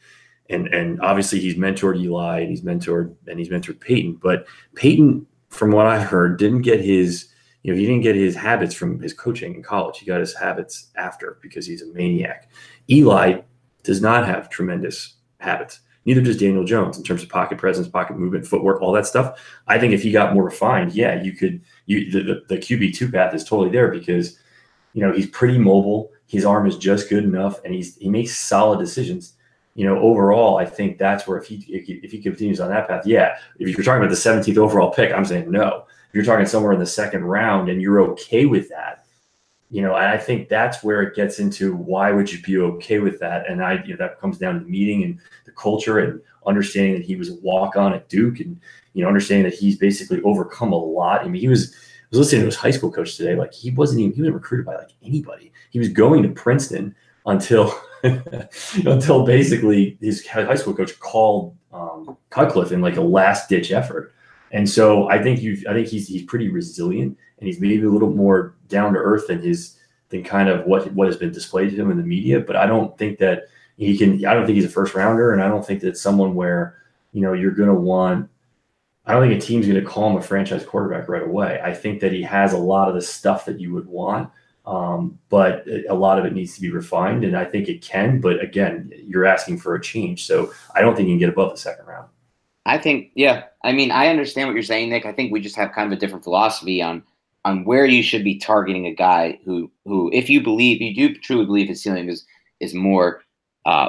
and and obviously he's mentored Eli and he's mentored and he's mentored Peyton. But Peyton from what I heard, didn't get his, you know, he didn't get his habits from his coaching in college. He got his habits after because he's a maniac. Eli does not have tremendous habits. Neither does Daniel Jones in terms of pocket presence, pocket movement, footwork, all that stuff. I think if he got more refined, yeah, you could. You the, the, the QB two path is totally there because, you know, he's pretty mobile. His arm is just good enough, and he's he makes solid decisions you know, overall, I think that's where if he if he, continues on that path, yeah. If you're talking about the 17th overall pick, I'm saying no. If you're talking somewhere in the second round and you're okay with that, you know, and I think that's where it gets into why would you be okay with that? And I, you know, that comes down to the meeting and the culture and understanding that he was a walk on at Duke and you know understanding that he's basically overcome a lot. I mean, he was I was listening to his high school coach today. Like he wasn't even he wasn't recruited by like anybody. He was going to Princeton until (laughs) until basically his high school coach called um, Cutcliffe in like a last ditch effort. And so I think you I think he's he's pretty resilient and he's maybe a little more down to earth than his than kind of what what has been displayed to him in the media. But I don't think that he can. I don't think he's a first rounder, and I don't think that someone where you know you're going to want. I don't think a team's going to call him a franchise quarterback right away. I think that he has a lot of the stuff that you would want um, but a lot of it needs to be refined, and I think it can. But again, you're asking for a change, so I don't think you can get above the second round.
I think, yeah. I mean, I understand what you're saying, Nick. I think we just have kind of a different philosophy on on where you should be targeting a guy who who, if you believe, you do truly believe his ceiling is is more uh,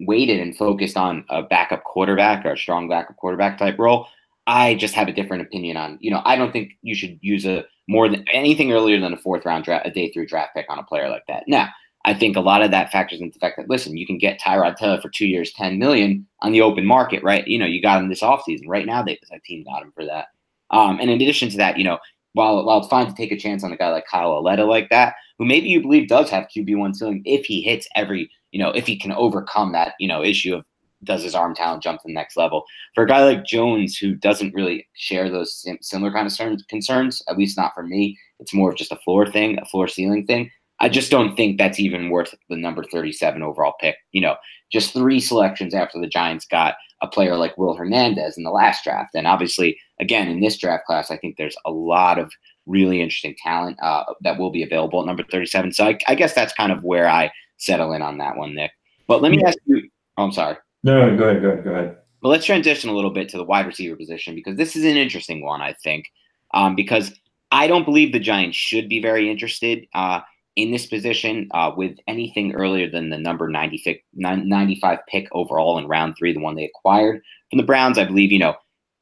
weighted and focused on a backup quarterback or a strong backup quarterback type role. I just have a different opinion on. You know, I don't think you should use a more than anything earlier than a fourth round draft, a day through draft pick on a player like that. Now, I think a lot of that factors into the fact that listen, you can get Tyrod Taylor for two years, ten million on the open market, right? You know, you got him this offseason. Right now, they that team got him for that. Um, and in addition to that, you know, while while it's fine to take a chance on a guy like Kyle Lauletta like that, who maybe you believe does have QB one ceiling if he hits every, you know, if he can overcome that, you know, issue of does his arm talent jump to the next level? For a guy like Jones, who doesn't really share those similar kind of concerns, at least not for me, it's more of just a floor thing, a floor ceiling thing. I just don't think that's even worth the number 37 overall pick. You know, just three selections after the Giants got a player like Will Hernandez in the last draft. And obviously, again, in this draft class, I think there's a lot of really interesting talent uh, that will be available at number 37. So I, I, guess that's kind of where I settle in on that one, Nick. But let me ask you. Oh, I'm sorry.
No, go ahead. Go ahead. Go ahead.
Well, let's transition a little bit to the wide receiver position because this is an interesting one, I think, um, because I don't believe the Giants should be very interested uh, in this position uh, with anything earlier than the number 95, 95 pick overall in round three, the one they acquired from the Browns. I believe, you know,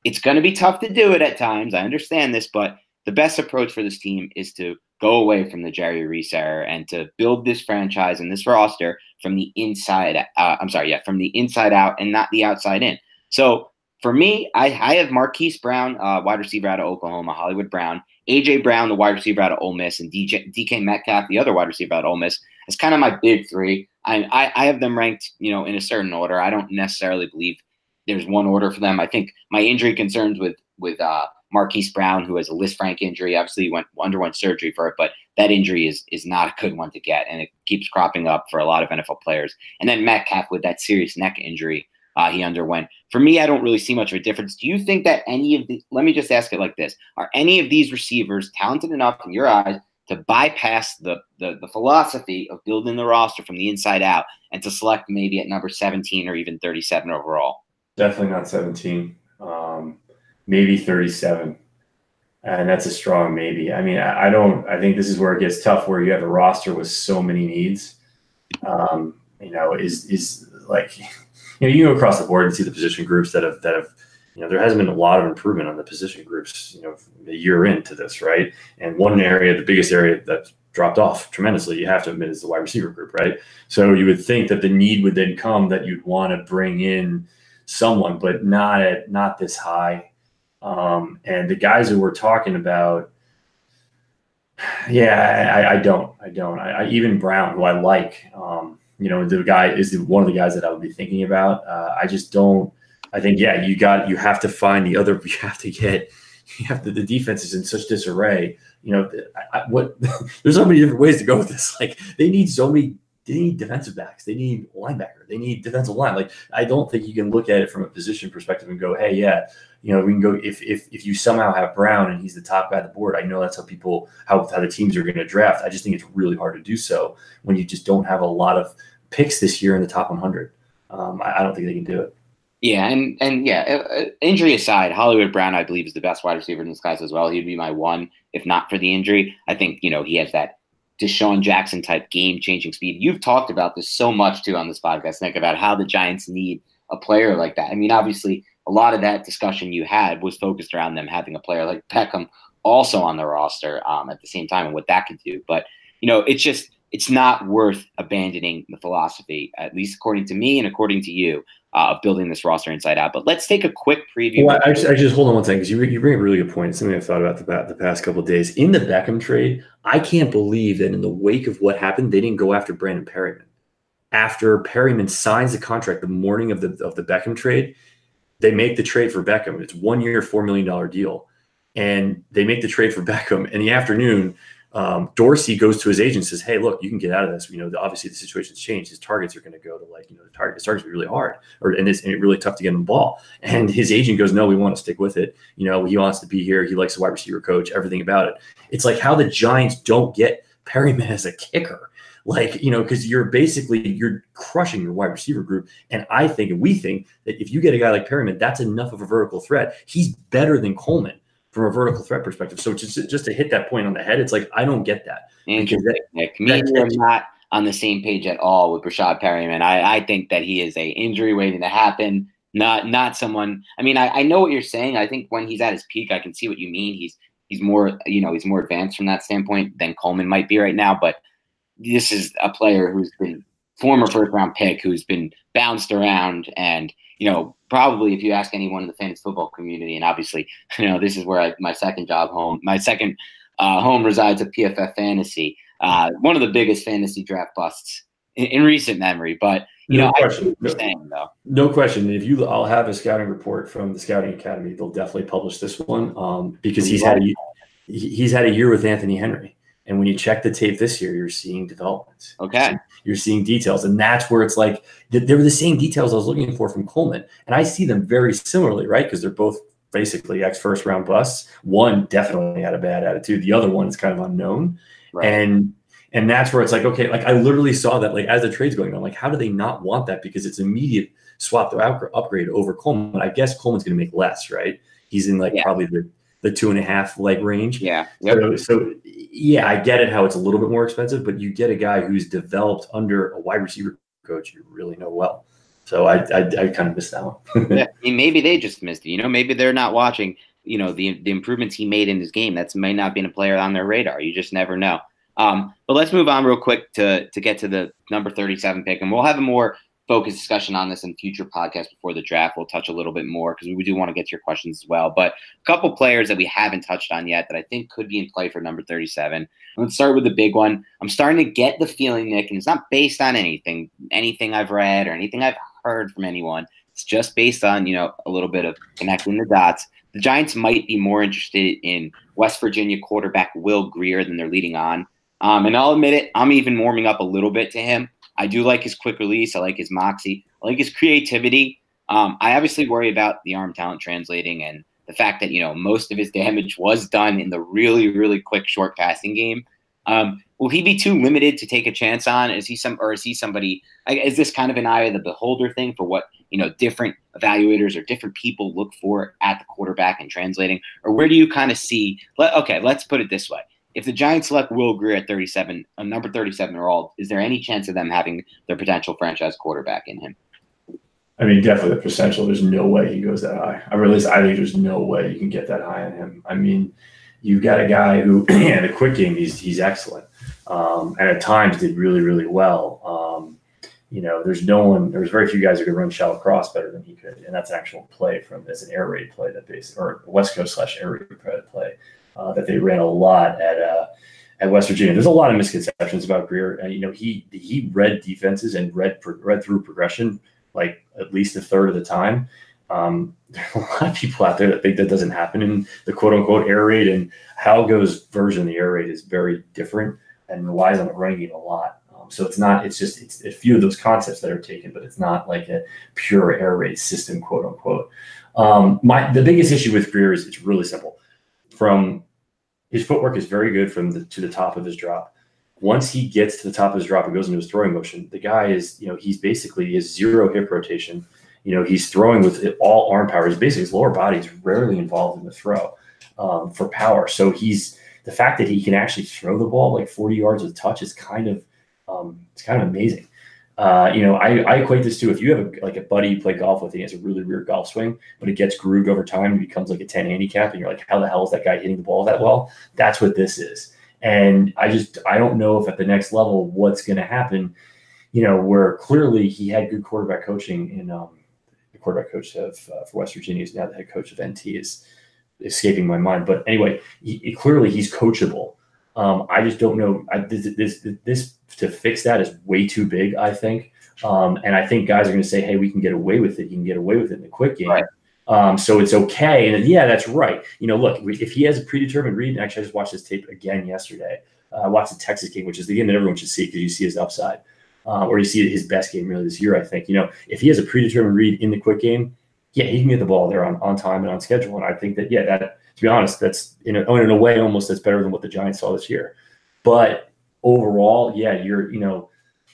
it's going to be tough to do it at times. I understand this, but the best approach for this team is to go away from the Jerry Reese era and to build this franchise and this roster from the inside. Uh, I'm sorry, yeah, from the inside out and not the outside in. So for me, I, I have Marquise Brown, uh, wide receiver out of Oklahoma, Hollywood Brown, AJ Brown, the wide receiver out of Ole Miss, and DJ, DK Metcalf, the other wide receiver out of Ole Miss. It's kind of my big three. I, I, I have them ranked, you know, in a certain order. I don't necessarily believe there's one order for them. I think my injury concerns with with uh, Marquise Brown, who has a Lisfranc injury. Obviously, went underwent surgery for it, but that injury is is not a good one to get, and it keeps cropping up for a lot of NFL players. And then Metcalf with that serious neck injury uh, he underwent. For me, I don't really see much of a difference. Do you think that any of the? Let me just ask it like this: Are any of these receivers talented enough in your eyes to bypass the, the the philosophy of building the roster from the inside out and to select maybe at number 17 or even 37 overall?
Definitely not 17. Um, maybe 37. And that's a strong maybe. I mean, I, I, don't, I think this is where it gets tough where you have a roster with so many needs. Um, you know, is, is like, (laughs) you know, you go across the board and see the position groups that have, that have, you know, there hasn't been a lot of improvement on the position groups, you know, a year into this, right? And one area, the biggest area that's dropped off tremendously, you have to admit, is the wide receiver group, right? So you would think that the need would then come that you'd want to bring in someone, but not at not this high. Um, and the guys that we're talking about, yeah, I, I don't, I don't. I, I, even Brown, who I like, um, you know, the guy is the, one of the guys that I would be thinking about. Uh, I just don't. I think, yeah, you got, you have to find the other. (laughs) You have to get, you have to. The defense is in such disarray. You know, I, what? (laughs) there's so many different ways to go with this. Like they need so many they need defensive backs. They need linebacker. They need defensive line. Like I don't think you can look at it from a position perspective and go, hey, yeah, you know, we can go if if if you somehow have Brown and he's the top guy on the board. I know that's how people how how the teams are going to draft. I just think it's really hard to do so when you just don't have a lot of picks this year in the top 100. Um, I, I don't think they can do it.
Yeah, and and yeah, uh, uh, injury aside, Hollywood Brown, I believe, is the best wide receiver in this class as well. He'd be my one if not for the injury. I think you know he has that DeSean Jackson type game changing speed. You've talked about this so much too on this podcast, Nick, about how the Giants need a player like that. I mean, obviously, a lot of that discussion you had was focused around them having a player like Beckham also on the roster um, at the same time and what that could do. But, you know, it's just, it's not worth abandoning the philosophy, at least according to me and according to you, uh, of building this roster inside out. But let's take a quick preview.
Well, I, just, I just hold on one second because you, you bring a really good point. Something I've thought about the, the past couple days. In the Beckham trade, I can't believe that in the wake of what happened, they didn't go after Brandon Perriman. After Perriman signs the contract the morning of the of the Beckham trade, they make the trade for Beckham. It's one year, four million dollar deal, and they make the trade for Beckham. In the afternoon, um, Dorsey goes to his agent and says, "Hey, look, you can get out of this. You know, obviously the situation's changed. His targets are going to go to like, you know, the target. His targets are really hard, or and it's, and it's really tough to get him the ball." And his agent goes, "No, we want to stick with it. You know, he wants to be here. He likes the wide receiver coach. Everything about it. It's like how the Giants don't get Perriman as a kicker." Like, you know, because you're basically you're crushing your wide receiver group. And I think and we think that if you get a guy like Perriman, that's enough of a vertical threat. He's better than Coleman from a vertical threat perspective. So just just to hit that point on the head, it's like I don't get that.
Interesting, Nick. Me and you are not on the same page at all with Breshad Perriman. I, I think that he is a injury waiting to happen. Not not someone. I mean, I, I know what you're saying. I think when he's at his peak, I can see what you mean. He's he's more you know he's more advanced from that standpoint than Coleman might be right now. But this is a player who's been former first round pick who's been bounced around and you know probably if you ask anyone in the fantasy football community and obviously (laughs) you know this is where I, my second job home my second uh, home resides at pff fantasy uh, one of the biggest fantasy draft busts in, in recent memory but you
no
know
question. No,
saying, though.
no question. If you, I'll have a scouting report from the Scouting Academy. They'll definitely publish this one um, because he's had a he's had a year with Anthony Henry, and when you check the tape this year, you're seeing developments.
okay
You're seeing details, and that's where it's like th- they were the same details I was looking for from Coleman, and I see them very similarly, right? Because they're both basically ex first round busts. One definitely had a bad attitude. The other one is kind of unknown,
right.
and and that's where it's like okay like i literally saw that like as the trade's going on like how do they not want that because it's immediate swap to upgrade over coleman i guess coleman's going to make less right he's in like
Yeah.
probably the the two and a half leg range
yeah yep.
so, so yeah i get it how it's a little bit more expensive but you get a guy who's developed under a wide receiver coach you really know well so i i, I kind of missed that one (laughs)
yeah. Maybe they just missed it. You know, maybe they're not watching. You know, the the improvements he made in his game. That's may not be a player on their radar. You just never know. Um, but let's move on real quick to to get to the number thirty seven pick, and we'll have a more focused discussion on this in future podcasts before the draft. We'll touch a little bit more because we do want to get to your questions as well. But a couple players that we haven't touched on yet that I think could be in play for number thirty seven. Let's start with the big one. I'm starting to get the feeling, Nick, and it's not based on anything, anything I've read or anything I've heard from anyone. It's just based on, you know, a little bit of connecting the dots. The Giants might be more interested in West Virginia quarterback Will Grier than they're leading on. Um, and I'll admit it, I'm even warming up a little bit to him. I do like his quick release. I like his moxie. I like his creativity. Um, I obviously worry about the arm talent translating and the fact that, you know, most of his damage was done in the really, really quick short passing game. Um, will he be too limited to take a chance on? Is he some, or is he somebody? Is this kind of an eye of the beholder thing for what you know different evaluators or different people look for at the quarterback and translating, or where do you kind of see? Let, okay, let's put it this way: if the Giants select Will Grier at 37, a number 37 or all, is there any chance of them having their potential franchise quarterback in him?
I mean, definitely the potential. There's no way he goes that high. I really, I think there's no way you can get that high on him. I mean, you've got a guy who, (clears throat) in the quick game, he's he's excellent, um, and at times did really really well. Um, you know, there's no one. There's very few guys who could run shallow cross better than he could, and that's an actual play from as an air raid play that base or West Coast slash air raid play uh, that they ran a lot at. Uh, at West Virginia, there's a lot of misconceptions about Grier. You know, he he read defenses and read read through progression like at least a third of the time. Um, (laughs) there are a lot of people out there that think that doesn't happen in the quote unquote air raid, and Holgo's version of the air raid is very different and relies on the running game a lot. Um, so it's not, it's just, it's a few of those concepts that are taken, but it's not like a pure air raid system, quote unquote. Um, my the biggest issue with Grier is it's really simple. From his footwork is very good from the to the top of his drop once he gets to the top of his drop and goes into his throwing motion, the guy is, you know, he's basically he has zero hip rotation. You know, he's throwing with all arm power. His basically his lower body is rarely involved in the throw um, for power. So he's the fact that he can actually throw the ball like 40 yards with touch is kind of um, it's kind of amazing. Uh, you know, I, I equate this to if you have a, like a buddy you play golf with, he has a really weird golf swing, but it gets grooved over time and becomes like a 10 handicap, and you're like, how the hell is that guy hitting the ball that well? That's what this is. And I just I don't know if at the next level what's going to happen. You know, where clearly he had good quarterback coaching And um, the quarterback coach of uh, for West Virginia is now the head coach of NT is escaping my mind. But anyway, he, he- clearly he's coachable. Um, I just don't know. I, this, this this to fix that is way too big. I think, um, and I think guys are going to say, "Hey, we can get away with it. You can get away with it in the quick game."
Right.
Um, so it's okay. And yeah, that's right. You know, look, if he has a predetermined read, and actually I just watched this tape again yesterday. Uh, I watched the Texas game, which is the game that everyone should see because you see his upside, uh, or you see his best game really this year. I think. You know, if he has a predetermined read in the quick game, yeah, he can get the ball there on, on time and on schedule. And I think that yeah, that to be honest, that's in a, in a way almost that's better than what the Giants saw this year. But overall, yeah, you're you know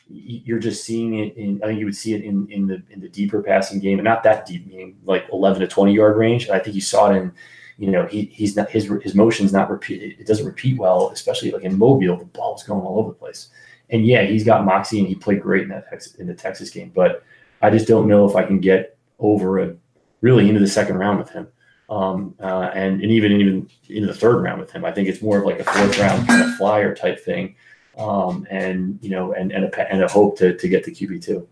you're just seeing it in I think you would see it in in the in the deeper passing game and not that deep meaning like 11 to 20 yard range. I think you saw it in you know he he's not his his motion's not repeat it doesn't repeat well, especially like in Mobile, the ball going all over the place. And yeah, he's got moxie and he played great in that in the Texas game, but I just don't know if I can get over a really into the second round with him. Um, uh, and, and even even into the third round with him. I think it's more of like a fourth round kind of flyer type thing. um, and you know, and and a, and a hope to to get the QB two.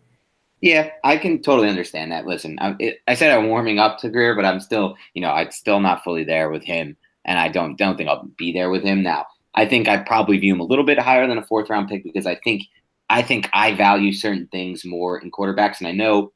Yeah, I can totally understand that. Listen, I, it, I said I'm warming up to Grier, but I'm still, you know, I'm still not fully there with him, and I don't don't think I'll be there with him now. I think I probably view him a little bit higher than a fourth round pick because I think I think I value certain things more in quarterbacks, and I know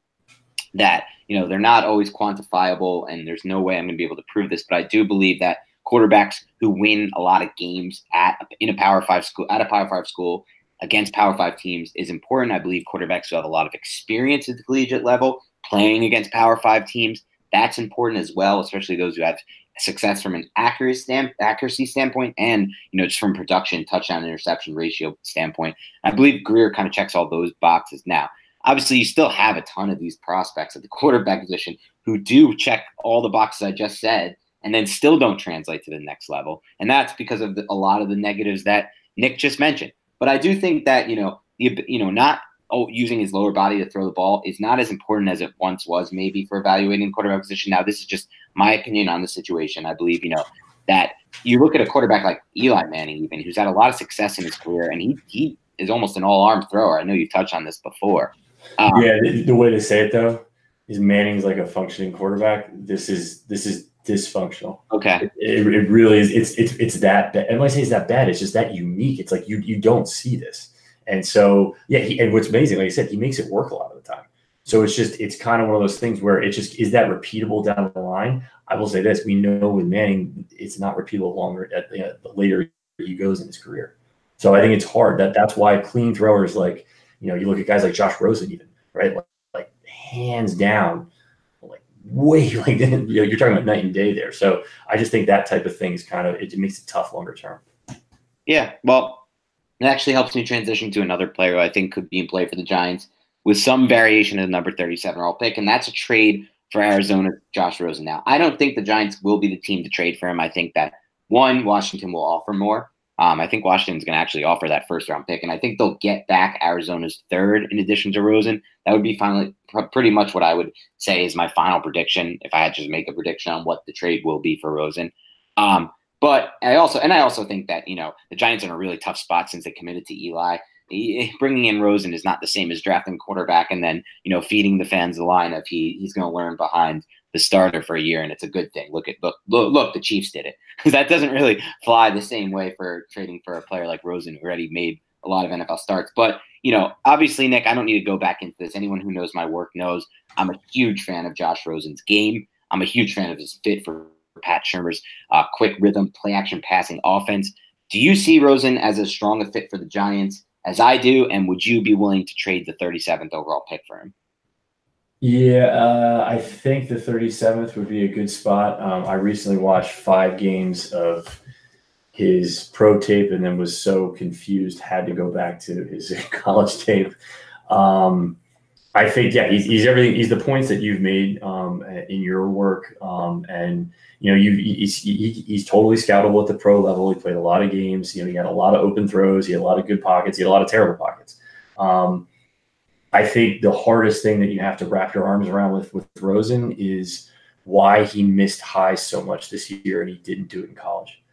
that you know they're not always quantifiable, and there's no way I'm going to be able to prove this, but I do believe that quarterbacks who win a lot of games at in a Power Five school at a Power Five school against Power Five teams is important. I believe quarterbacks who have a lot of experience at the collegiate level playing against Power Five teams that's important as well, especially those who have success from an accuracy, stand, accuracy standpoint and you know just from production touchdown interception ratio standpoint i believe Grier kind of checks all those boxes now obviously you still have a ton of these prospects at the (laughs) quarterback position who do check all the boxes i just said and then still don't translate to the next level. And that's because of the, a lot of the negatives that Nick just mentioned. But I do think that, you know, you, you know, not oh, using his lower body to throw the ball is not as important as it once was, maybe for evaluating quarterback position. Now, this is just my opinion on the situation. I believe, you know, that you look at a quarterback like Eli Manning, even who's had a lot of success in his career, and he he is almost an all arm thrower. I know you touched on this before.
Um, yeah, the, the way to say it though is Manning's like a functioning quarterback. This is this is dysfunctional.
Okay.
It, it, really is. It's it's it's that bad. And when I say it's that bad, it's just that unique. It's like you you don't see this. And so yeah, he, and what's amazing, like I said, he makes it work a lot of the time. So it's just it's kind of one of those things where it just is that repeatable down the line. I will say this: we know with Manning, it's not repeatable longer at the, the later he goes in his career. So I think it's hard. That that's why clean throwers like you know you look at guys like Josh Rosen even right like, like hands down like way (laughs) like (laughs) you know, you're talking about night and day there. So I just think that type of thing is kind of it, makes it tough longer term.
Yeah, well, it actually helps me transition to another player who I think could be in play for the Giants with some variation of the number 37 overall pick, and that's a trade for Arizona, Josh Rosen. Now, I don't think the Giants will be the team to trade for him. I think that one, Washington will offer more. Um, I think Washington's going to actually offer that first round pick, and I think they'll get back Arizona's third in addition to Rosen. That would be finally pr- pretty much what I would say is my final prediction if I had to make a prediction on what the trade will be for Rosen. Um, but I also and I also think that you know the Giants are in a really tough spot since they committed to Eli. He, bringing in Rosen is not the same as drafting quarterback and then you know feeding the fans the line of he he's going to learn behind the starter for a year, and it's a good thing. Look at look look, look the Chiefs did it (laughs) because that doesn't really fly the same way for trading for a player like Rosen who already made a lot of NFL starts. But you know, obviously, Nick, I don't need to go back into this. Anyone who knows my work knows I'm a huge fan of Josh Rosen's game. I'm a huge fan of his fit for Pat Shurmur's uh, quick rhythm, play action passing offense. Do you see Rosen as as strong a fit for the Giants as I do? And would you be willing to trade the 37th overall pick for him?
Yeah, uh, I think the 37th would be a good spot. Um, I recently watched five games of his pro tape and then was so confused, had to go back to his (laughs) college tape. Um, I think, yeah, he's, he's everything. He's the points that you've made um, in your work. Um, and, you know, you he's, he, he's totally scoutable at the pro level. He played a lot of games. You know, he had a lot of open throws. He had a lot of good pockets. He had a lot of terrible pockets. Um, I think the hardest thing that you have to wrap your arms around with with Rosen is why he missed highs so much this year and he didn't do it in college.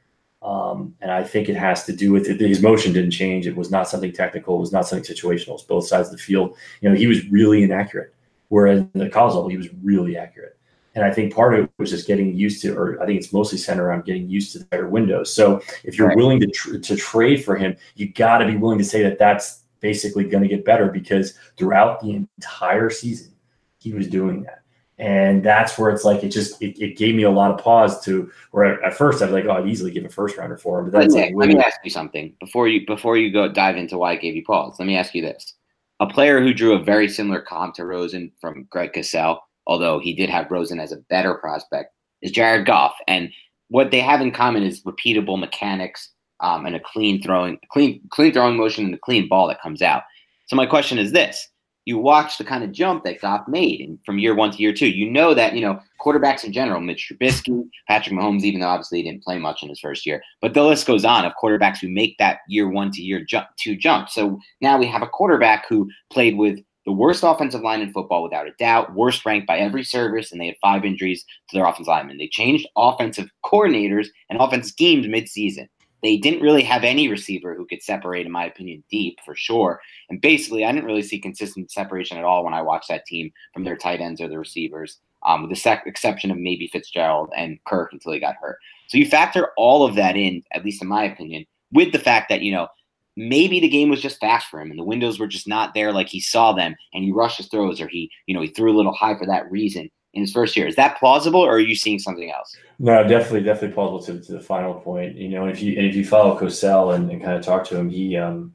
Um, and I think it has to do with it. His motion didn't change. It was not something technical. It was not something situational. It was both sides of the field. You know, he was really inaccurate. Whereas in the college level, he was really accurate. And I think part of it was just getting used to, or I think it's mostly centered around getting used to the better windows. So if you're right. willing to tr- to trade for him, you got to be willing to say that that's basically going to get better because throughout the entire season, he was doing that. And that's where it's like it just it, it gave me a lot of pause to where at first I was like, oh, I'd easily give a first rounder for him.
But that's like, let me ask you something before you before you go dive into why it gave you pause. Let me ask you this: a player who drew a very similar comp to Rosen from Greg Cosell, although he did have Rosen as a better prospect, is Jared Goff. And what they have in common is repeatable mechanics um, and a clean throwing, clean, clean throwing motion and a clean ball that comes out. So my question is this: You watch the kind of jump that Goff made from year one to year two. You know that you know quarterbacks in general, Mitch Trubisky, Patrick Mahomes, even though obviously he didn't play much in his first year, but the list goes on of quarterbacks who make that year one to year two jump. So now we have a quarterback who played with the worst offensive line in football without a doubt, worst ranked by every service, and they had five injuries to their offensive linemen. They changed offensive coordinators and offensive schemes midseason they didn't really have any receiver who could separate, in my opinion, deep for sure. And basically, I didn't really see consistent separation at all when I watched that team from their tight ends or the receivers, um, with the sec- exception of maybe Fitzgerald and Kirk until he got hurt. So you factor all of that in, at least in my opinion, with the fact that, you know, maybe the game was just fast for him and the windows were just not there like he saw them and he rushed his throws or he, you know, he threw a little high for that reason in his first year. Is that plausible or are you seeing something else?
No, definitely, definitely plausible to, to the final point. You know, if you and if you follow Cosell and, and kind of talk to him, he um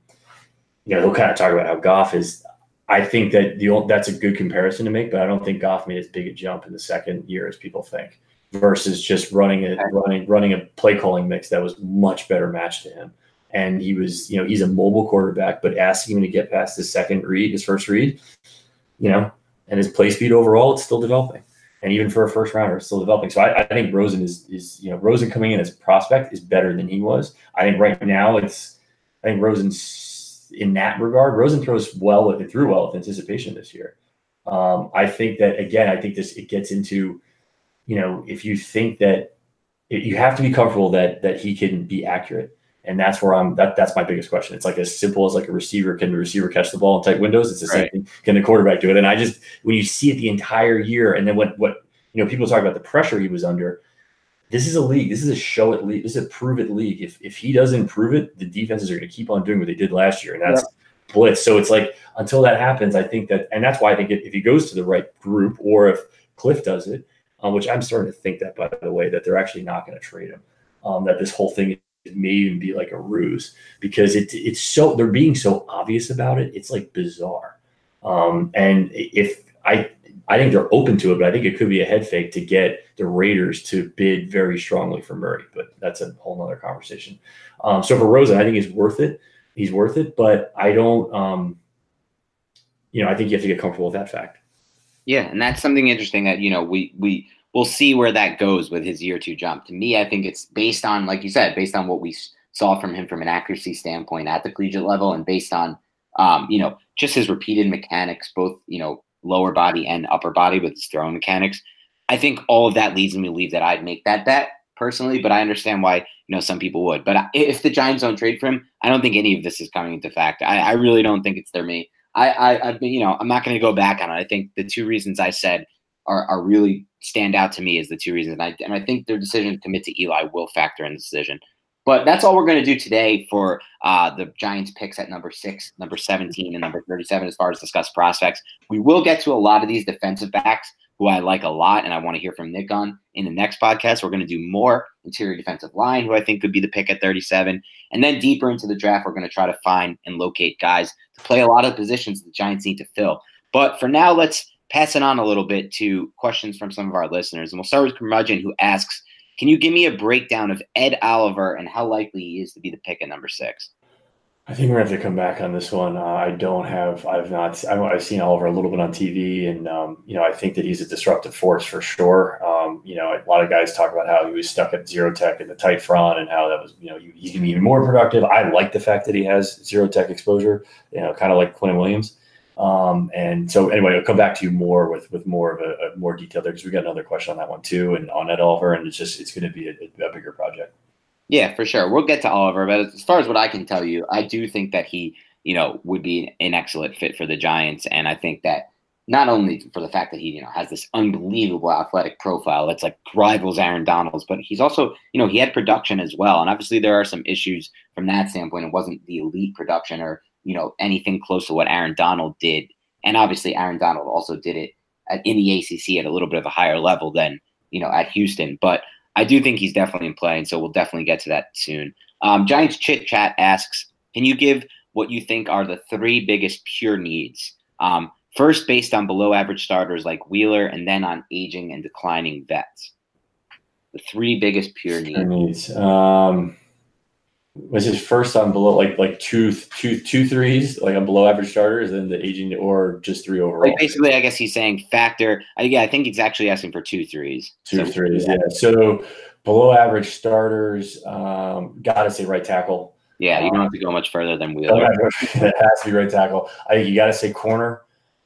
you know, he'll kind of talk about how Goff is I think that the old, that's a good comparison to make, but I don't think Goff made as big a jump in the second year as people think versus just running a running running a play calling mix that was much better matched to him. And he was, you know, he's a mobile quarterback, but asking him to get past his second read, his first read, you know, and his play speed overall, it's still developing. And even for a first rounder, still developing. So I, I think Rosen is is you know Rosen coming in as prospect is better than he was. I think right now it's I think Rosen's in that regard. Rosen throws well with it, threw well with anticipation this year. Um, I think that again, I think this it gets into you know, if you think that it, you have to be comfortable that that he can be accurate. And that's where I'm that that's my biggest question. It's like as simple as like a receiver, can the receiver catch the ball in tight windows? It's the right. same thing. Can the quarterback do it? And I just when you see it the entire year and then what what you know, people talk about the pressure he was under. This is a league. This is a show it league. This is a prove it league. If if he doesn't prove it, the defenses are going to keep on doing what they did last year, and that's yeah. blitz. So it's like until that happens, I think that, and that's why I think if, if he goes to the right group, or if Cliff does it, um, which I'm starting to think that, by the way, that they're actually not going to trade him. Um, that this whole thing may even be like a ruse because it, it's so they're being so obvious about it. It's like bizarre. Um, and if I, I think they're open to it, but I think it could be a head fake to get the Raiders to bid very strongly for Murray. But that's a whole nother conversation. Um, so for Rosen, I think he's worth it. He's worth it, but I don't. Um, you know, I think you have to get comfortable with that fact.
Yeah, and that's something interesting that you know we we we'll see where that goes with his year two jump. To me, I think it's based on, like you said, based on what we saw from him from an accuracy standpoint at the collegiate level, and based on um, you know just his repeated mechanics, both you know lower body and upper body with his throwing mechanics. I think all of that leads me to believe that I'd make that bet personally, but I understand why you know some people would. But if the Giants don't trade for him, I don't think any of this is coming into fact. I, I really don't think it's their me. I, I, I you know, I'm not going to go back on it. I think the two reasons I said are, are really stand out to me as the two reasons. And I, and I think their decision to commit to Eli will factor in the decision. But that's all we're going to do today for uh, the Giants picks at number six, number 17, and number 37 as far as discuss prospects. We will get to a lot of these defensive backs who I like a lot and I want to hear from Nick on in the next podcast. We're going to do more interior defensive line, who I think could be the pick at 37. And then deeper into the draft, we're going to try to find and locate guys to play a lot of positions the Giants need to fill. But for now, let's pass it on a little bit to questions from some of our listeners. And we'll start with Curmudgeon, who asks Can you give me a breakdown of Ed Oliver and how likely he is to be the pick at number six?
I think we're gonna have to come back on this one. Uh, I don't have, I've not, I've seen Oliver a little bit on TV, and um, you know, I think that he's a disruptive force for sure. Um, you know, a lot of guys talk about how he was stuck at zero tech in the tight front, and how that was, you know, he's gonna be even more productive. I like the fact that he has zero tech exposure. You know, kind of like Quinnen Williams. Um, and so anyway, I'll come back to you more with with more of a, a more detail there because we got another question on that one too, and on Ed Oliver, and it's just it's going to be a, a bigger project.
Yeah, for sure. We'll get to Oliver, but as far as what I can tell you, I do think that he, you know, would be an excellent fit for the Giants, and I think that not only for the fact that he, you know, has this unbelievable athletic profile that's like rivals Aaron Donald's, but he's also, you know, he had production as well, and obviously there are some issues from that standpoint. It wasn't the elite production or you know anything close to what Aaron Donald did, and obviously Aaron Donald also did it at, in the ACC at a little bit of a higher level than you know at Houston, but I do think he's definitely in play, and so we'll definitely get to that soon. Um, Giants Chit Chat asks, can you give what you think are the three biggest pure needs? Um, first, based on below average starters like Wheeler, and then on aging and declining vets. The three biggest pure needs.
needs. Um, was his first on below like like two two two threes like on below average starters and the aging or just three overall.
Like basically, I guess he's saying factor. Uh, yeah, I think he's actually asking for two threes.
Two so, threes, yeah. So below average starters, um, gotta say right tackle.
Yeah, you don't have to go much further than Wheeler. (laughs)
it has to be right tackle. I think you got to say corner.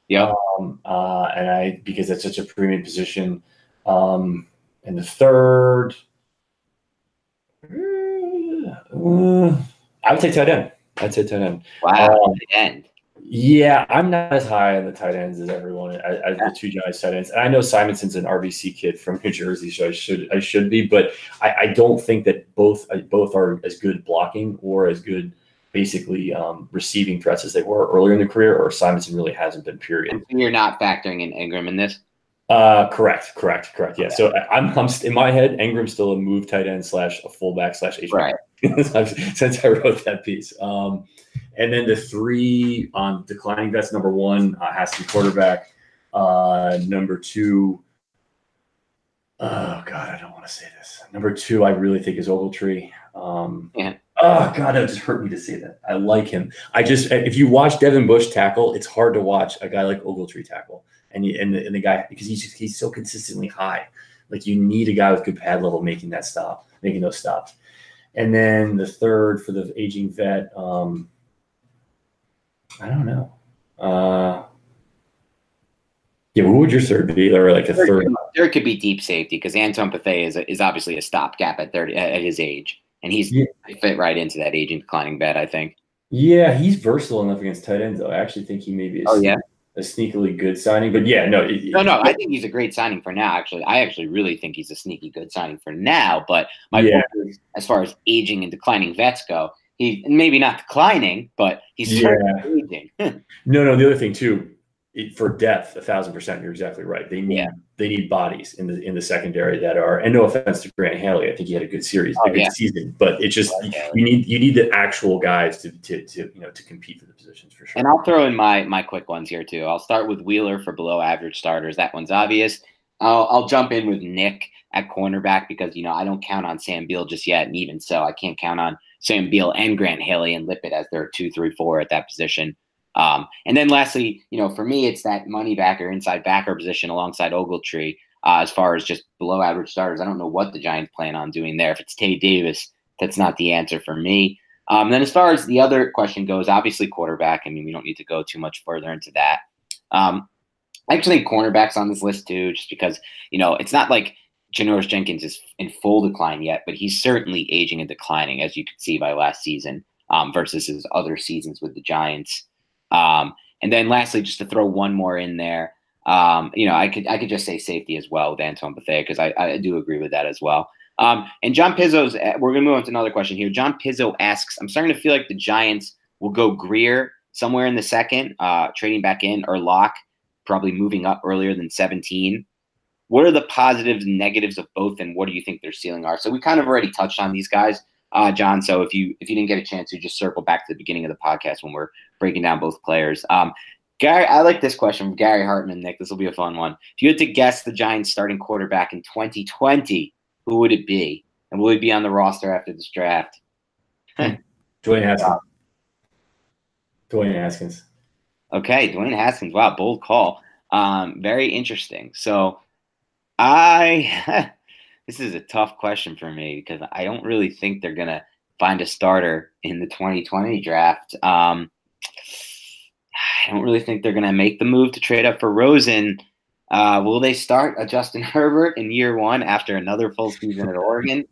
Yeah.
Um, uh, and I because it's such a premium position. Um, and the third, Uh, I would say tight end. I'd say tight end.
Wow, um, end.
Yeah, I'm not as high on the tight ends as everyone as, as the two Giants tight ends. And I know Simonson's an RBC kid from (laughs) New Jersey, so I should I should be, but I, I don't think that both both are as good blocking or as good basically um, receiving threats as they were earlier in the career, or Simonson really hasn't been. Period.
You're not factoring in Engram in this.
Uh, correct, correct, correct. Yeah. Okay. So I, am I'm in my head, Engram's still a move tight end slash a fullback slash H right. (laughs) since I wrote that piece. Um, and then the three on declining vets. Number one uh, has to be quarterback. Uh, number two, oh god, I don't want to say this. Number two, I really think is Ogletree. Um, yeah. Oh god, that just hurt me to say that. I like him. I just if you watch Devin Bush tackle, it's hard to watch a guy like Ogletree tackle, and you, and the, and the guy because he's just, he's so consistently high. Like you need a guy with good pad level making that stop, making those stops. And then the third for the aging vet, um, I don't know. Uh, yeah, what would your third be? Or like a there third? Could,
there could be deep safety because Antoine Bethea is, a, is obviously a stopgap at thirty at his age, and he's yeah. fit right into that aging declining bed. I think.
Yeah, he's versatile enough against tight ends. Though I actually think he may be. A, oh yeah. A sneakily good signing, but yeah, no,
it, no, no. I think he's a great signing for now. Actually, I actually really think he's a sneaky good signing for now. But my yeah. point is, as far as aging and declining vets go, he maybe not declining, but he's yeah. aging. (laughs)
no, no. The other thing too, it, for depth, a thousand percent, you're exactly right. They need yeah. They need bodies in the in the secondary that are. And no offense to Grant Haley, I think he had a good series, oh, a good yeah. season, but it's just you, you need you need the actual guys to, to to you know to compete for the positions for sure.
And I'll throw in my my quick ones here too. I'll start with Wheeler for below average starters. That one's obvious. I'll, I'll jump in with Nick at cornerback because you know I don't count on Sam Beal just yet, and even so, I can't count on Sam Beal and Grant Haley and Lippett as their two, three, four at that position. Um, and then lastly, you know, for me, it's that money backer, inside backer position alongside Ogletree. Uh, as far as just below average starters, I don't know what the Giants plan on doing there. If it's Tae Davis, that's not the answer for me. Um, then as far as the other question goes, obviously quarterback. I mean, we don't need to go too much further into that. Um, I actually think cornerbacks on this list too, just because you know it's not like Janoris Jenkins is in full decline yet, but he's certainly aging and declining, as you could see by last season um, versus his other seasons with the Giants. Um, and then lastly, just to throw one more in there, um, you know, I could I could just say safety as well with Antoine Bethea because I, I do agree with that as well. Um, and John Pizzo's, uh, we're going to move on to another question here. John Pizzo asks, I'm starting to feel like the Giants will go Grier somewhere in the second, uh, trading back in, or Lock, probably moving up earlier than 17 what are the positives and negatives of both and what do you think their ceiling are so we kind of already touched on these guys uh, john so if you if you didn't get a chance to just circle back to the beginning of the podcast when we're breaking down both players. Um, gary i like this question from gary hartman nick. This will be a fun one. If you had to guess the giants starting quarterback in 2020 who would it be? And will he be on the roster after this draft? (laughs)
Dwayne haskins. Dwayne haskins.
Okay dwayne haskins. Wow bold call. Um, very interesting. So I (laughs) this is a tough question for me because I don't really think they're gonna find a starter in the 2020 draft. Um, I don't really think they're gonna make the move to trade up for Rosen. Uh, will they start a Justin (laughs) Herbert in year one after another full season at Oregon?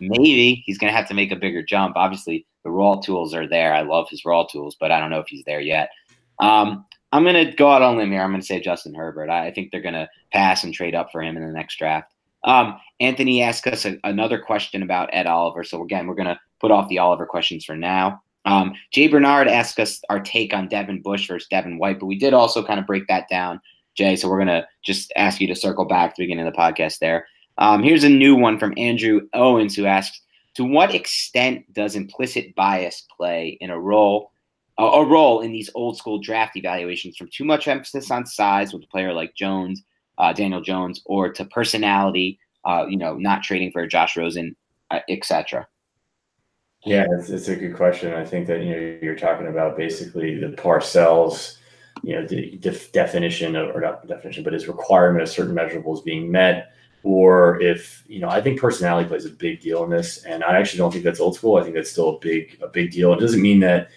Maybe he's gonna have to make a bigger jump. Obviously, the raw tools are there. I love his raw tools, but I don't know if he's there yet. Um, I'm going to go out on limb here. I'm going to say Justin Herbert. I, I think they're going to pass and trade up for him in the next draft. Um, Anthony asked us a, another question about Ed Oliver. So again, we're going to put off the Oliver questions for now. Um, Jay Bernard asked us our take on Devin Bush versus Devin White, but we did also kind of break that down, Jay. So we're going to just ask you to circle back to the beginning of the podcast there. Um, here's a new one from Andrew Owens who asks, to what extent does implicit bias play in a role a, a role in these old school draft evaluations from too much emphasis on size with a player like Jones, uh, Daniel Jones, or to personality, uh, you know, not trading for Josh Rosen, uh, etc.
Yeah, it's, it's a good question. I think that you know you're talking about basically the Parcells, you know, the def- definition of or not definition, but his requirement of certain measurables being met, or if you know, I think personality plays a big deal in this, and I actually don't think that's old school. I think that's still a big a big deal. It doesn't mean that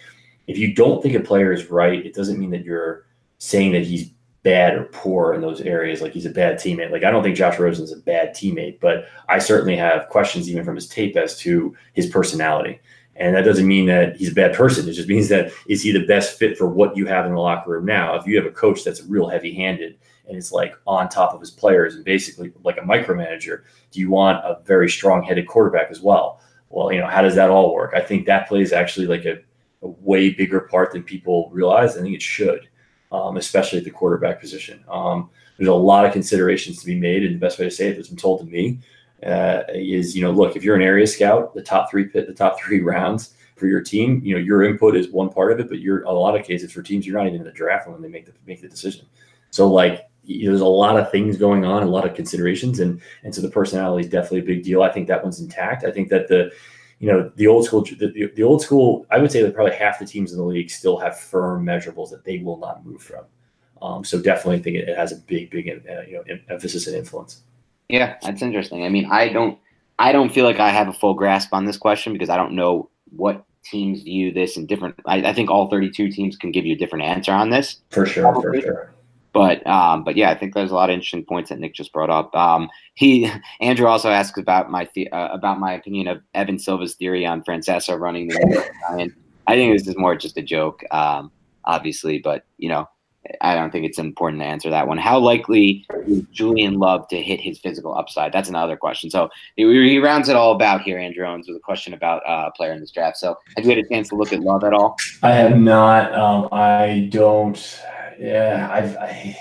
if you don't think a player is right, it doesn't mean that you're saying that he's bad or poor in those areas. Like he's a bad teammate. Like I don't think Josh Rosen's a bad teammate, but I certainly have questions even from his tape as to his personality. And that doesn't mean that he's a bad person. It just means that is he the best fit for what you have in the locker room now? If you have a coach that's real heavy handed and it's like on top of his players and basically like a micromanager, do you want a very strong headed quarterback as well? Well, you know, how does that all work? I think that plays actually like a, a way bigger part than people realize. I think it should, um, especially at the quarterback position. Um, there's a lot of considerations to be made, and the best way to say it that's been told to me uh, is, you know, look, if you're an area scout, the top three pit, the top (laughs) three rounds for your team, you know, your input is one part of it, but you're a lot of cases for teams, you're not even in the draft when they make the make the decision. So like you know, there's a lot of things going on, a lot of considerations, and and so the personality is definitely a big deal. I think that one's intact. I think that the you know the old school the, the old school i would say that probably half the teams in the league still have firm measurables that they will not move from. Um, so definitely think it, has a big big uh, you know emphasis and influence.
Yeah that's interesting. I mean i don't i don't feel like i have a full grasp on this question because i don't know what teams view this in different I, I think all 32 teams can give you a different answer on this.
For sure probably. for sure
but um, but yeah, I think there's a lot of interesting points that Nick just brought up. Um, he (laughs) Andrew also asked about my the, uh, about my opinion of Evan Silva's theory on Francesa running the (laughs) Giant. I think this is more just a joke, um, obviously, but you know, I don't think it's important to answer that one. How likely is Julian Love to hit his physical upside? That's another question. So he, he rounds it all about here, Andrew Owens, with a question about uh, a player in this draft. So have you had a chance to look at Love at all?
I have not. Um, I don't yeah, I've, I,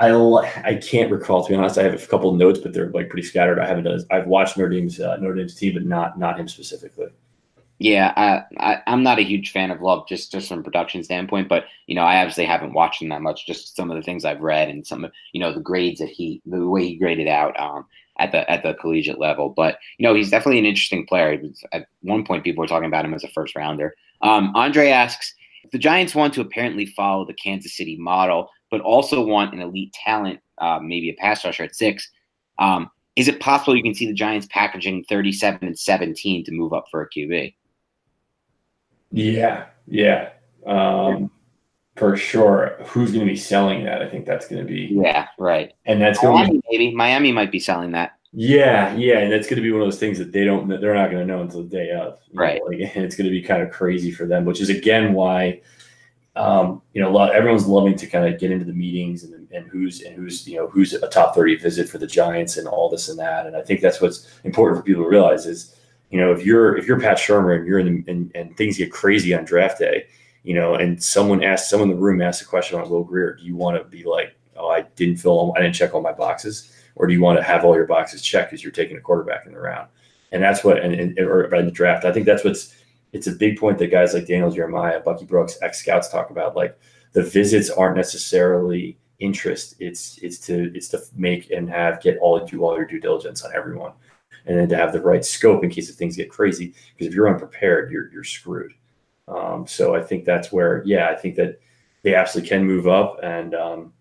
I, I can't recall to be honest. I have a couple notes, but they're like pretty scattered. I haven't. Done, I've watched Notre Dame's uh, Notre Dame's team, but not not him specifically.
Yeah, I, I am not a huge fan of Love just just from production standpoint, but you know I obviously haven't watched him that much. Just some of the things I've read and some of you know the grades that he the way he graded out um, at the at the collegiate level. But you know he's definitely an interesting player. At one point, people were talking about him as a first rounder. Um, Andre asks, the Giants want to apparently follow the Kansas City model, but also want an elite talent, uh, maybe a pass rusher at six. Um, is it possible you can see the Giants packaging 37 and 17 to move up for a QB?
Yeah, yeah, um, for sure. Who's going to be selling that? I think that's going to be.
Yeah, right.
And that's going
to be maybe Miami might be selling that.
Yeah, yeah, and that's going to be one of those things that they don't, they're not going to know until the day of,
right?
Know, like, (laughs) and it's going to be kind of crazy for them, which is again why, um, you know, a lot everyone's loving to kind of get into the meetings and and who's and who's you know who's a top thirty visit for the Giants and all this and that, and I think that's what's important for people to realize is, you know, if you're if you're Pat Shurmur and you're in the and, and things get crazy on draft day, you know, and someone asks someone in the room asks a question on Will Grier, do you want to be like, oh, I didn't fill, I didn't check all my boxes or do you want to have all your boxes checked as you're taking a quarterback in the round? And that's what, and, and or in the draft, I think that's what's. It's a big point that guys like Daniel Jeremiah, Bucky Brooks, ex scouts talk about. Like the visits aren't necessarily interest. It's it's to it's to make and have get all do all your due diligence on everyone, and then to have the right scope in case if things get crazy. Because if you're unprepared, you're you're screwed. Um, so I think that's where, yeah, I think that they absolutely can move up, and um,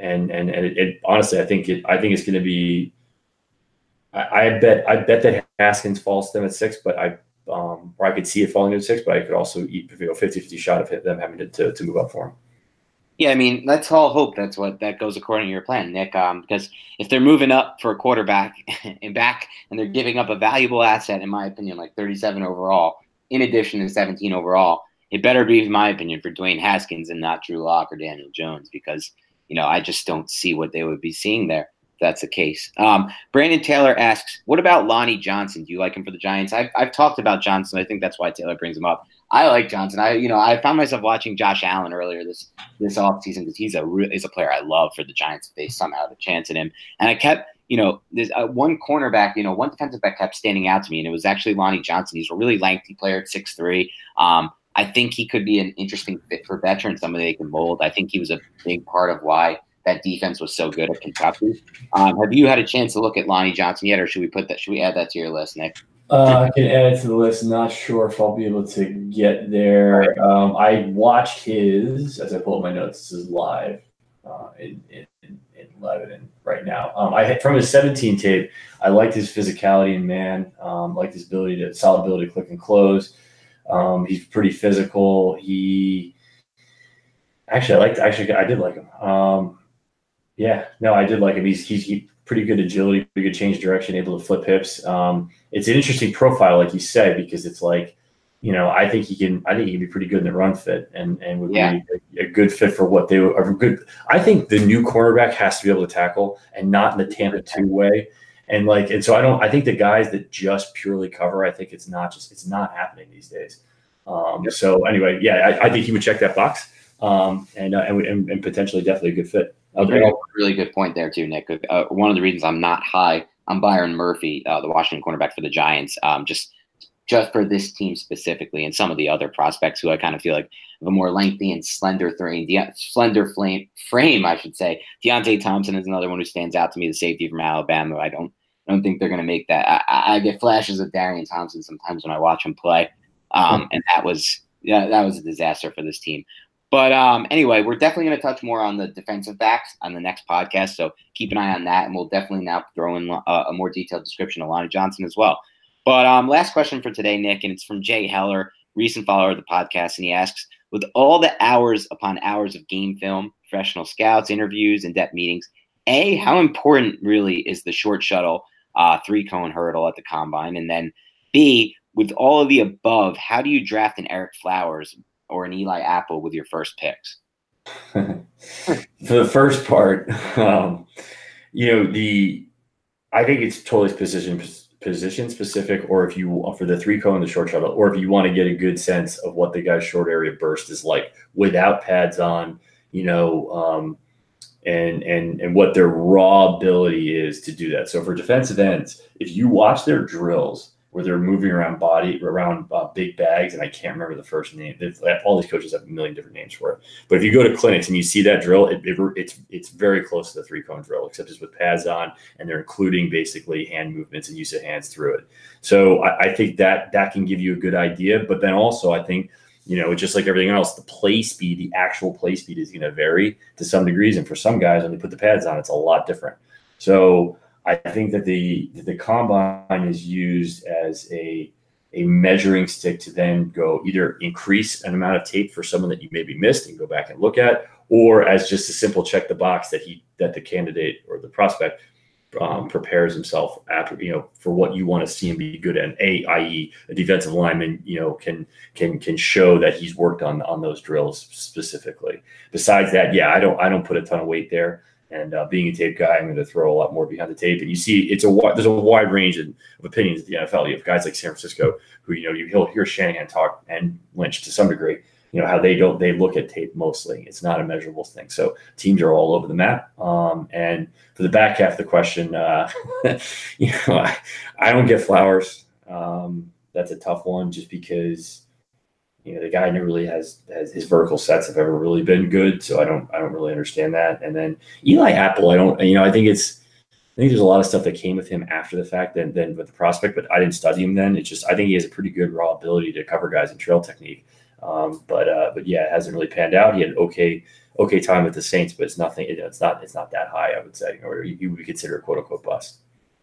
and and and it, it, honestly, I think it. I think it's going to be. I, I, bet I bet that Haskins falls to them at six, but I um, or I could see it falling to six, but I could also eat you know 50-50 shot of them having to, to, to move up for him.
Yeah, I mean, let's all hope that's what that goes according to your plan, Nick. Um, because if they're moving up for a quarterback (laughs) and back, and they're giving up a valuable asset, in my opinion, like 37 overall, in addition to 17 overall, it better be, in my opinion, for Dwayne Haskins and not Drew Lock or Daniel Jones, because you know, I just don't see what they would be seeing there. If that's the case. Um, Brandon Taylor asks, "What about Lonnie Johnson? Do you like him for the Giants?" I've, I've talked about Johnson. I think that's why Taylor brings him up. I like Johnson. I you know I found myself watching Josh Allen earlier this this offseason because he's a he's a player I love for the Giants. if They somehow had a chance at him, and I kept you know there's uh, one cornerback you know one defensive back kept standing out to me, and it was actually Lonnie Johnson. He's a really lengthy player at six three. Um, I think he could be an interesting fit for veterans, somebody they can mold. I think he was a big part of why that defense was so good at Kentucky. Um, have you had a chance to look at Lonnie Johnson yet, or should we put that? Should we add that to your list, Nick?
Uh, I can add it to the list. Not sure if I'll be able to get there. Um, I watched his as I pull up my notes. This is live uh, in, in, in Lebanon right now. Um, I had from his 17 tape. I liked his physicality and man. Um, liked his ability to solid ability to click and close. Um, he's pretty physical. He actually I liked actually I did like him. Um, Yeah, no, I did like him. He's he's he, pretty good agility, pretty good change direction, able to flip hips. Um, it's an interesting profile, like you said, because it's like, you know, I think he can. I think he can be pretty good in the run fit, and and would yeah. be a, a, good fit for what they are good. I think the new cornerback has to be able to tackle, and not in the Tampa two way. And like, and so I don't. I think the guys that just purely cover, I think it's not just it's not happening these days. Um, yep. So anyway, yeah, I, I, think he would check that box, um, and, uh, and, and and potentially definitely a good fit.
Okay. Really good point there too, Nick. Uh, one of the reasons I'm not high on Byron Murphy, uh, the Washington cornerback for the Giants, um, just just for this team specifically, and some of the other prospects who I kind of feel like have a more lengthy and slender frame, De- slender flame frame, I should say. Deionte Thompson is another one who stands out to me, the safety from Alabama. I don't I don't think they're going to make that. I, I, get flashes of Darian Thompson sometimes when I watch him play, um, and that was yeah, that was a disaster for this team. But um, anyway, we're definitely going to touch more on the defensive backs on the next podcast. So keep an eye on that, and we'll definitely now throw in a, uh, a more detailed description of Lonnie Johnson as well. But um, last question for today, Nick, and it's from Jay Heller, recent follower of the podcast, and he asks, with all the hours upon hours of game film, professional scouts, interviews, and depth meetings, a how important really is the short shuttle uh, three cone hurdle at the combine, and then b with all of the above, how do you draft an Ereck Flowers or an Eli Apple with your first picks?
For (laughs) the first part, um, you know the I think it's totally position position specific, or if you for the three cone, the short shuttle, or if you want to get a good sense of what the guy's short area burst is like without pads on, you know, um, and and and what their raw ability is to do that. So for defensive ends, if you watch their drills, where they're moving around body around uh, big bags, and I can't remember the first name. All these coaches have a million different names for it. But if you go to clinics and you see that drill, it, it, it's it's very close to the three cone drill, except it's with pads on, and they're including basically hand movements and use of hands through it. So I, I think that that can give you a good idea. But then also, I think you know, just like everything else, the play speed, the actual play speed is going to vary to some degrees, and for some guys, when they put the pads on, it's a lot different. So I think that the the combine is used as a a measuring stick to then go either increase an amount of tape for someone that you maybe missed and go back and look at, or as just a simple check the box that he that the candidate or the prospect um, prepares himself after you know for what you want to see him be good at. A, i.e., a defensive lineman, you know, can can can show that he's worked on on those drills specifically. Besides that, yeah, I don't I don't put a ton of weight there. And uh, being a tape guy, I'm going to throw a lot more behind the tape. And you see, it's a there's a wide range of, opinions at the NFL. You have guys like San Francisco who you know you he'll hear Shanahan talk and Lynch to some degree. You know how they don't they look at tape mostly. It's not a measurable thing. So teams are all over the map. Um, and for the back half of the question, uh, (laughs) you know, I, I, don't get flowers. Um, that's a tough one, just because you know the guy never really has has his vertical sets have ever really been good so i don't i don't really understand that and then eli apple i don't you know i think it's i think there's a lot of stuff that came with him after the fact than, than with the prospect but i didn't study him then it's just i think he has a pretty good raw ability to cover guys in trail technique um, but uh, but yeah it hasn't really panned out he had an okay okay time with the saints but it's nothing it's not it's not that high i would say or you, you would consider a quote unquote bust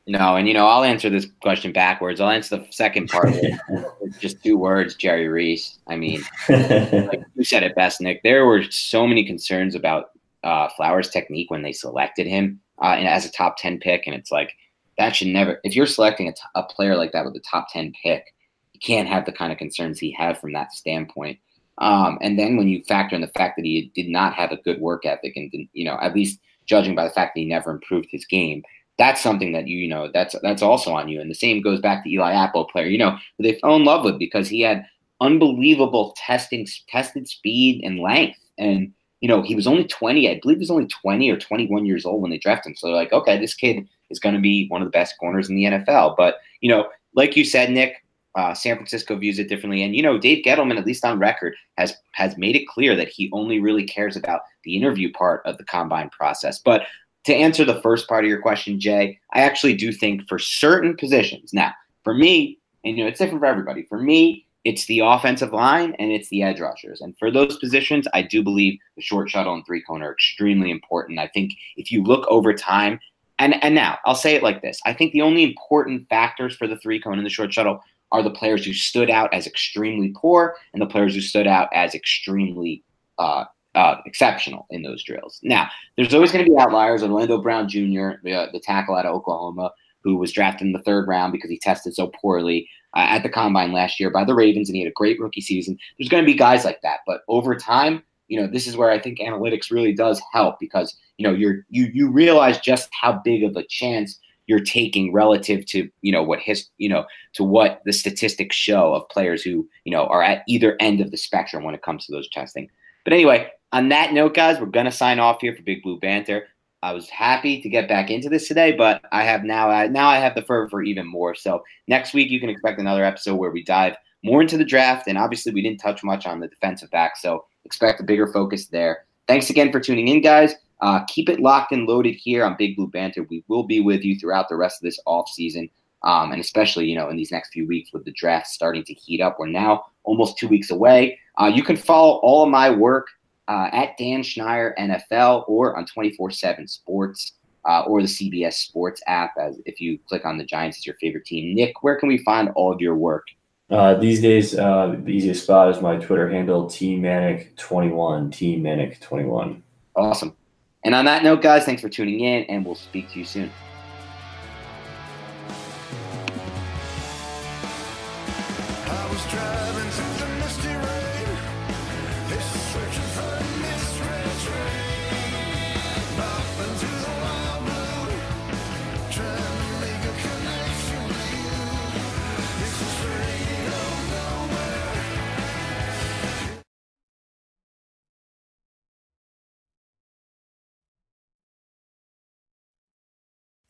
no, and you know, I'll answer this question backwards. I'll answer the second part (laughs) just two words, Jerry Reese. I mean, (laughs) like you said it best, Nick. There were so many concerns about uh, Flowers' technique when they selected him uh, as a top 10 pick. And it's like, that should never, if you're selecting a, t- a player like that with a top 10 pick, you can't have the kind of concerns he had from that standpoint. Um, and then when you factor in the fact that he did not have a good work ethic and, you know, at least judging by the fact that he never improved his game, that's something that you you know that's that's also on you. And the same goes back to Eli Apple, player you know they fell in love with because he had unbelievable testing tested speed and length. And you know he was only 20, I believe he was only 20 or 21 years old when they drafted him. So they're like, okay, this kid is going to be one of the best corners in the NFL. But you know, like you said, Nick, uh, San Francisco views it differently, and you know Dave Gettleman, at least on record, has has made it clear that he only really cares about the interview part of the combine process. But to answer the first part of your question, Jay, I actually do think for certain positions. Now, for me, and you know, it's different for everybody. For me, it's the offensive line and it's the edge rushers. And for those positions, I do believe the short shuttle and three cone are extremely important. I think if you look over time, and and now I'll say it like this: I think the only important factors for the three cone and the short shuttle are the players who stood out as extremely poor and the players who stood out as extremely uh, uh, exceptional in those drills. Now, there's always going to be outliers. Orlando Brown Jr., the, the tackle out of Oklahoma, who was drafted in the third round because he tested so poorly uh, at the combine last year by the Ravens, and he had a great rookie season. There's going to be guys like that, but over time, you know, this is where I think analytics really does help because you know you're you you realize just how big of a chance you're taking relative to you know what his you know to what the statistics show of players who you know are at either end of the spectrum when it comes to those testing. But anyway, on that note, guys, we're gonna sign off here for Big Blue Banter. I was happy to get back into this today, but I have now I, now I have the fervor for even more. So next week you can expect another episode where we dive more into the draft, and obviously we didn't touch much on the defensive back, so expect a bigger focus there. Thanks again for tuning in, guys. Uh, keep it locked and loaded here on Big Blue Banter. We will be with you throughout the rest of this off season, um, and especially you know in these next few weeks with the draft starting to heat up. We're now almost two weeks away. Uh, you can follow all of my work uh, at Dan Schneier NFL or on 24 7 Sports uh, or the CBS Sports app. As if you click on the Giants as your favorite team, Nick, where can we find all of your work?
Uh, these days, uh, the easiest spot is my Twitter handle, tmanic21, tmanic21.
Awesome. And on that note, guys, thanks for tuning in, and we'll speak to you soon.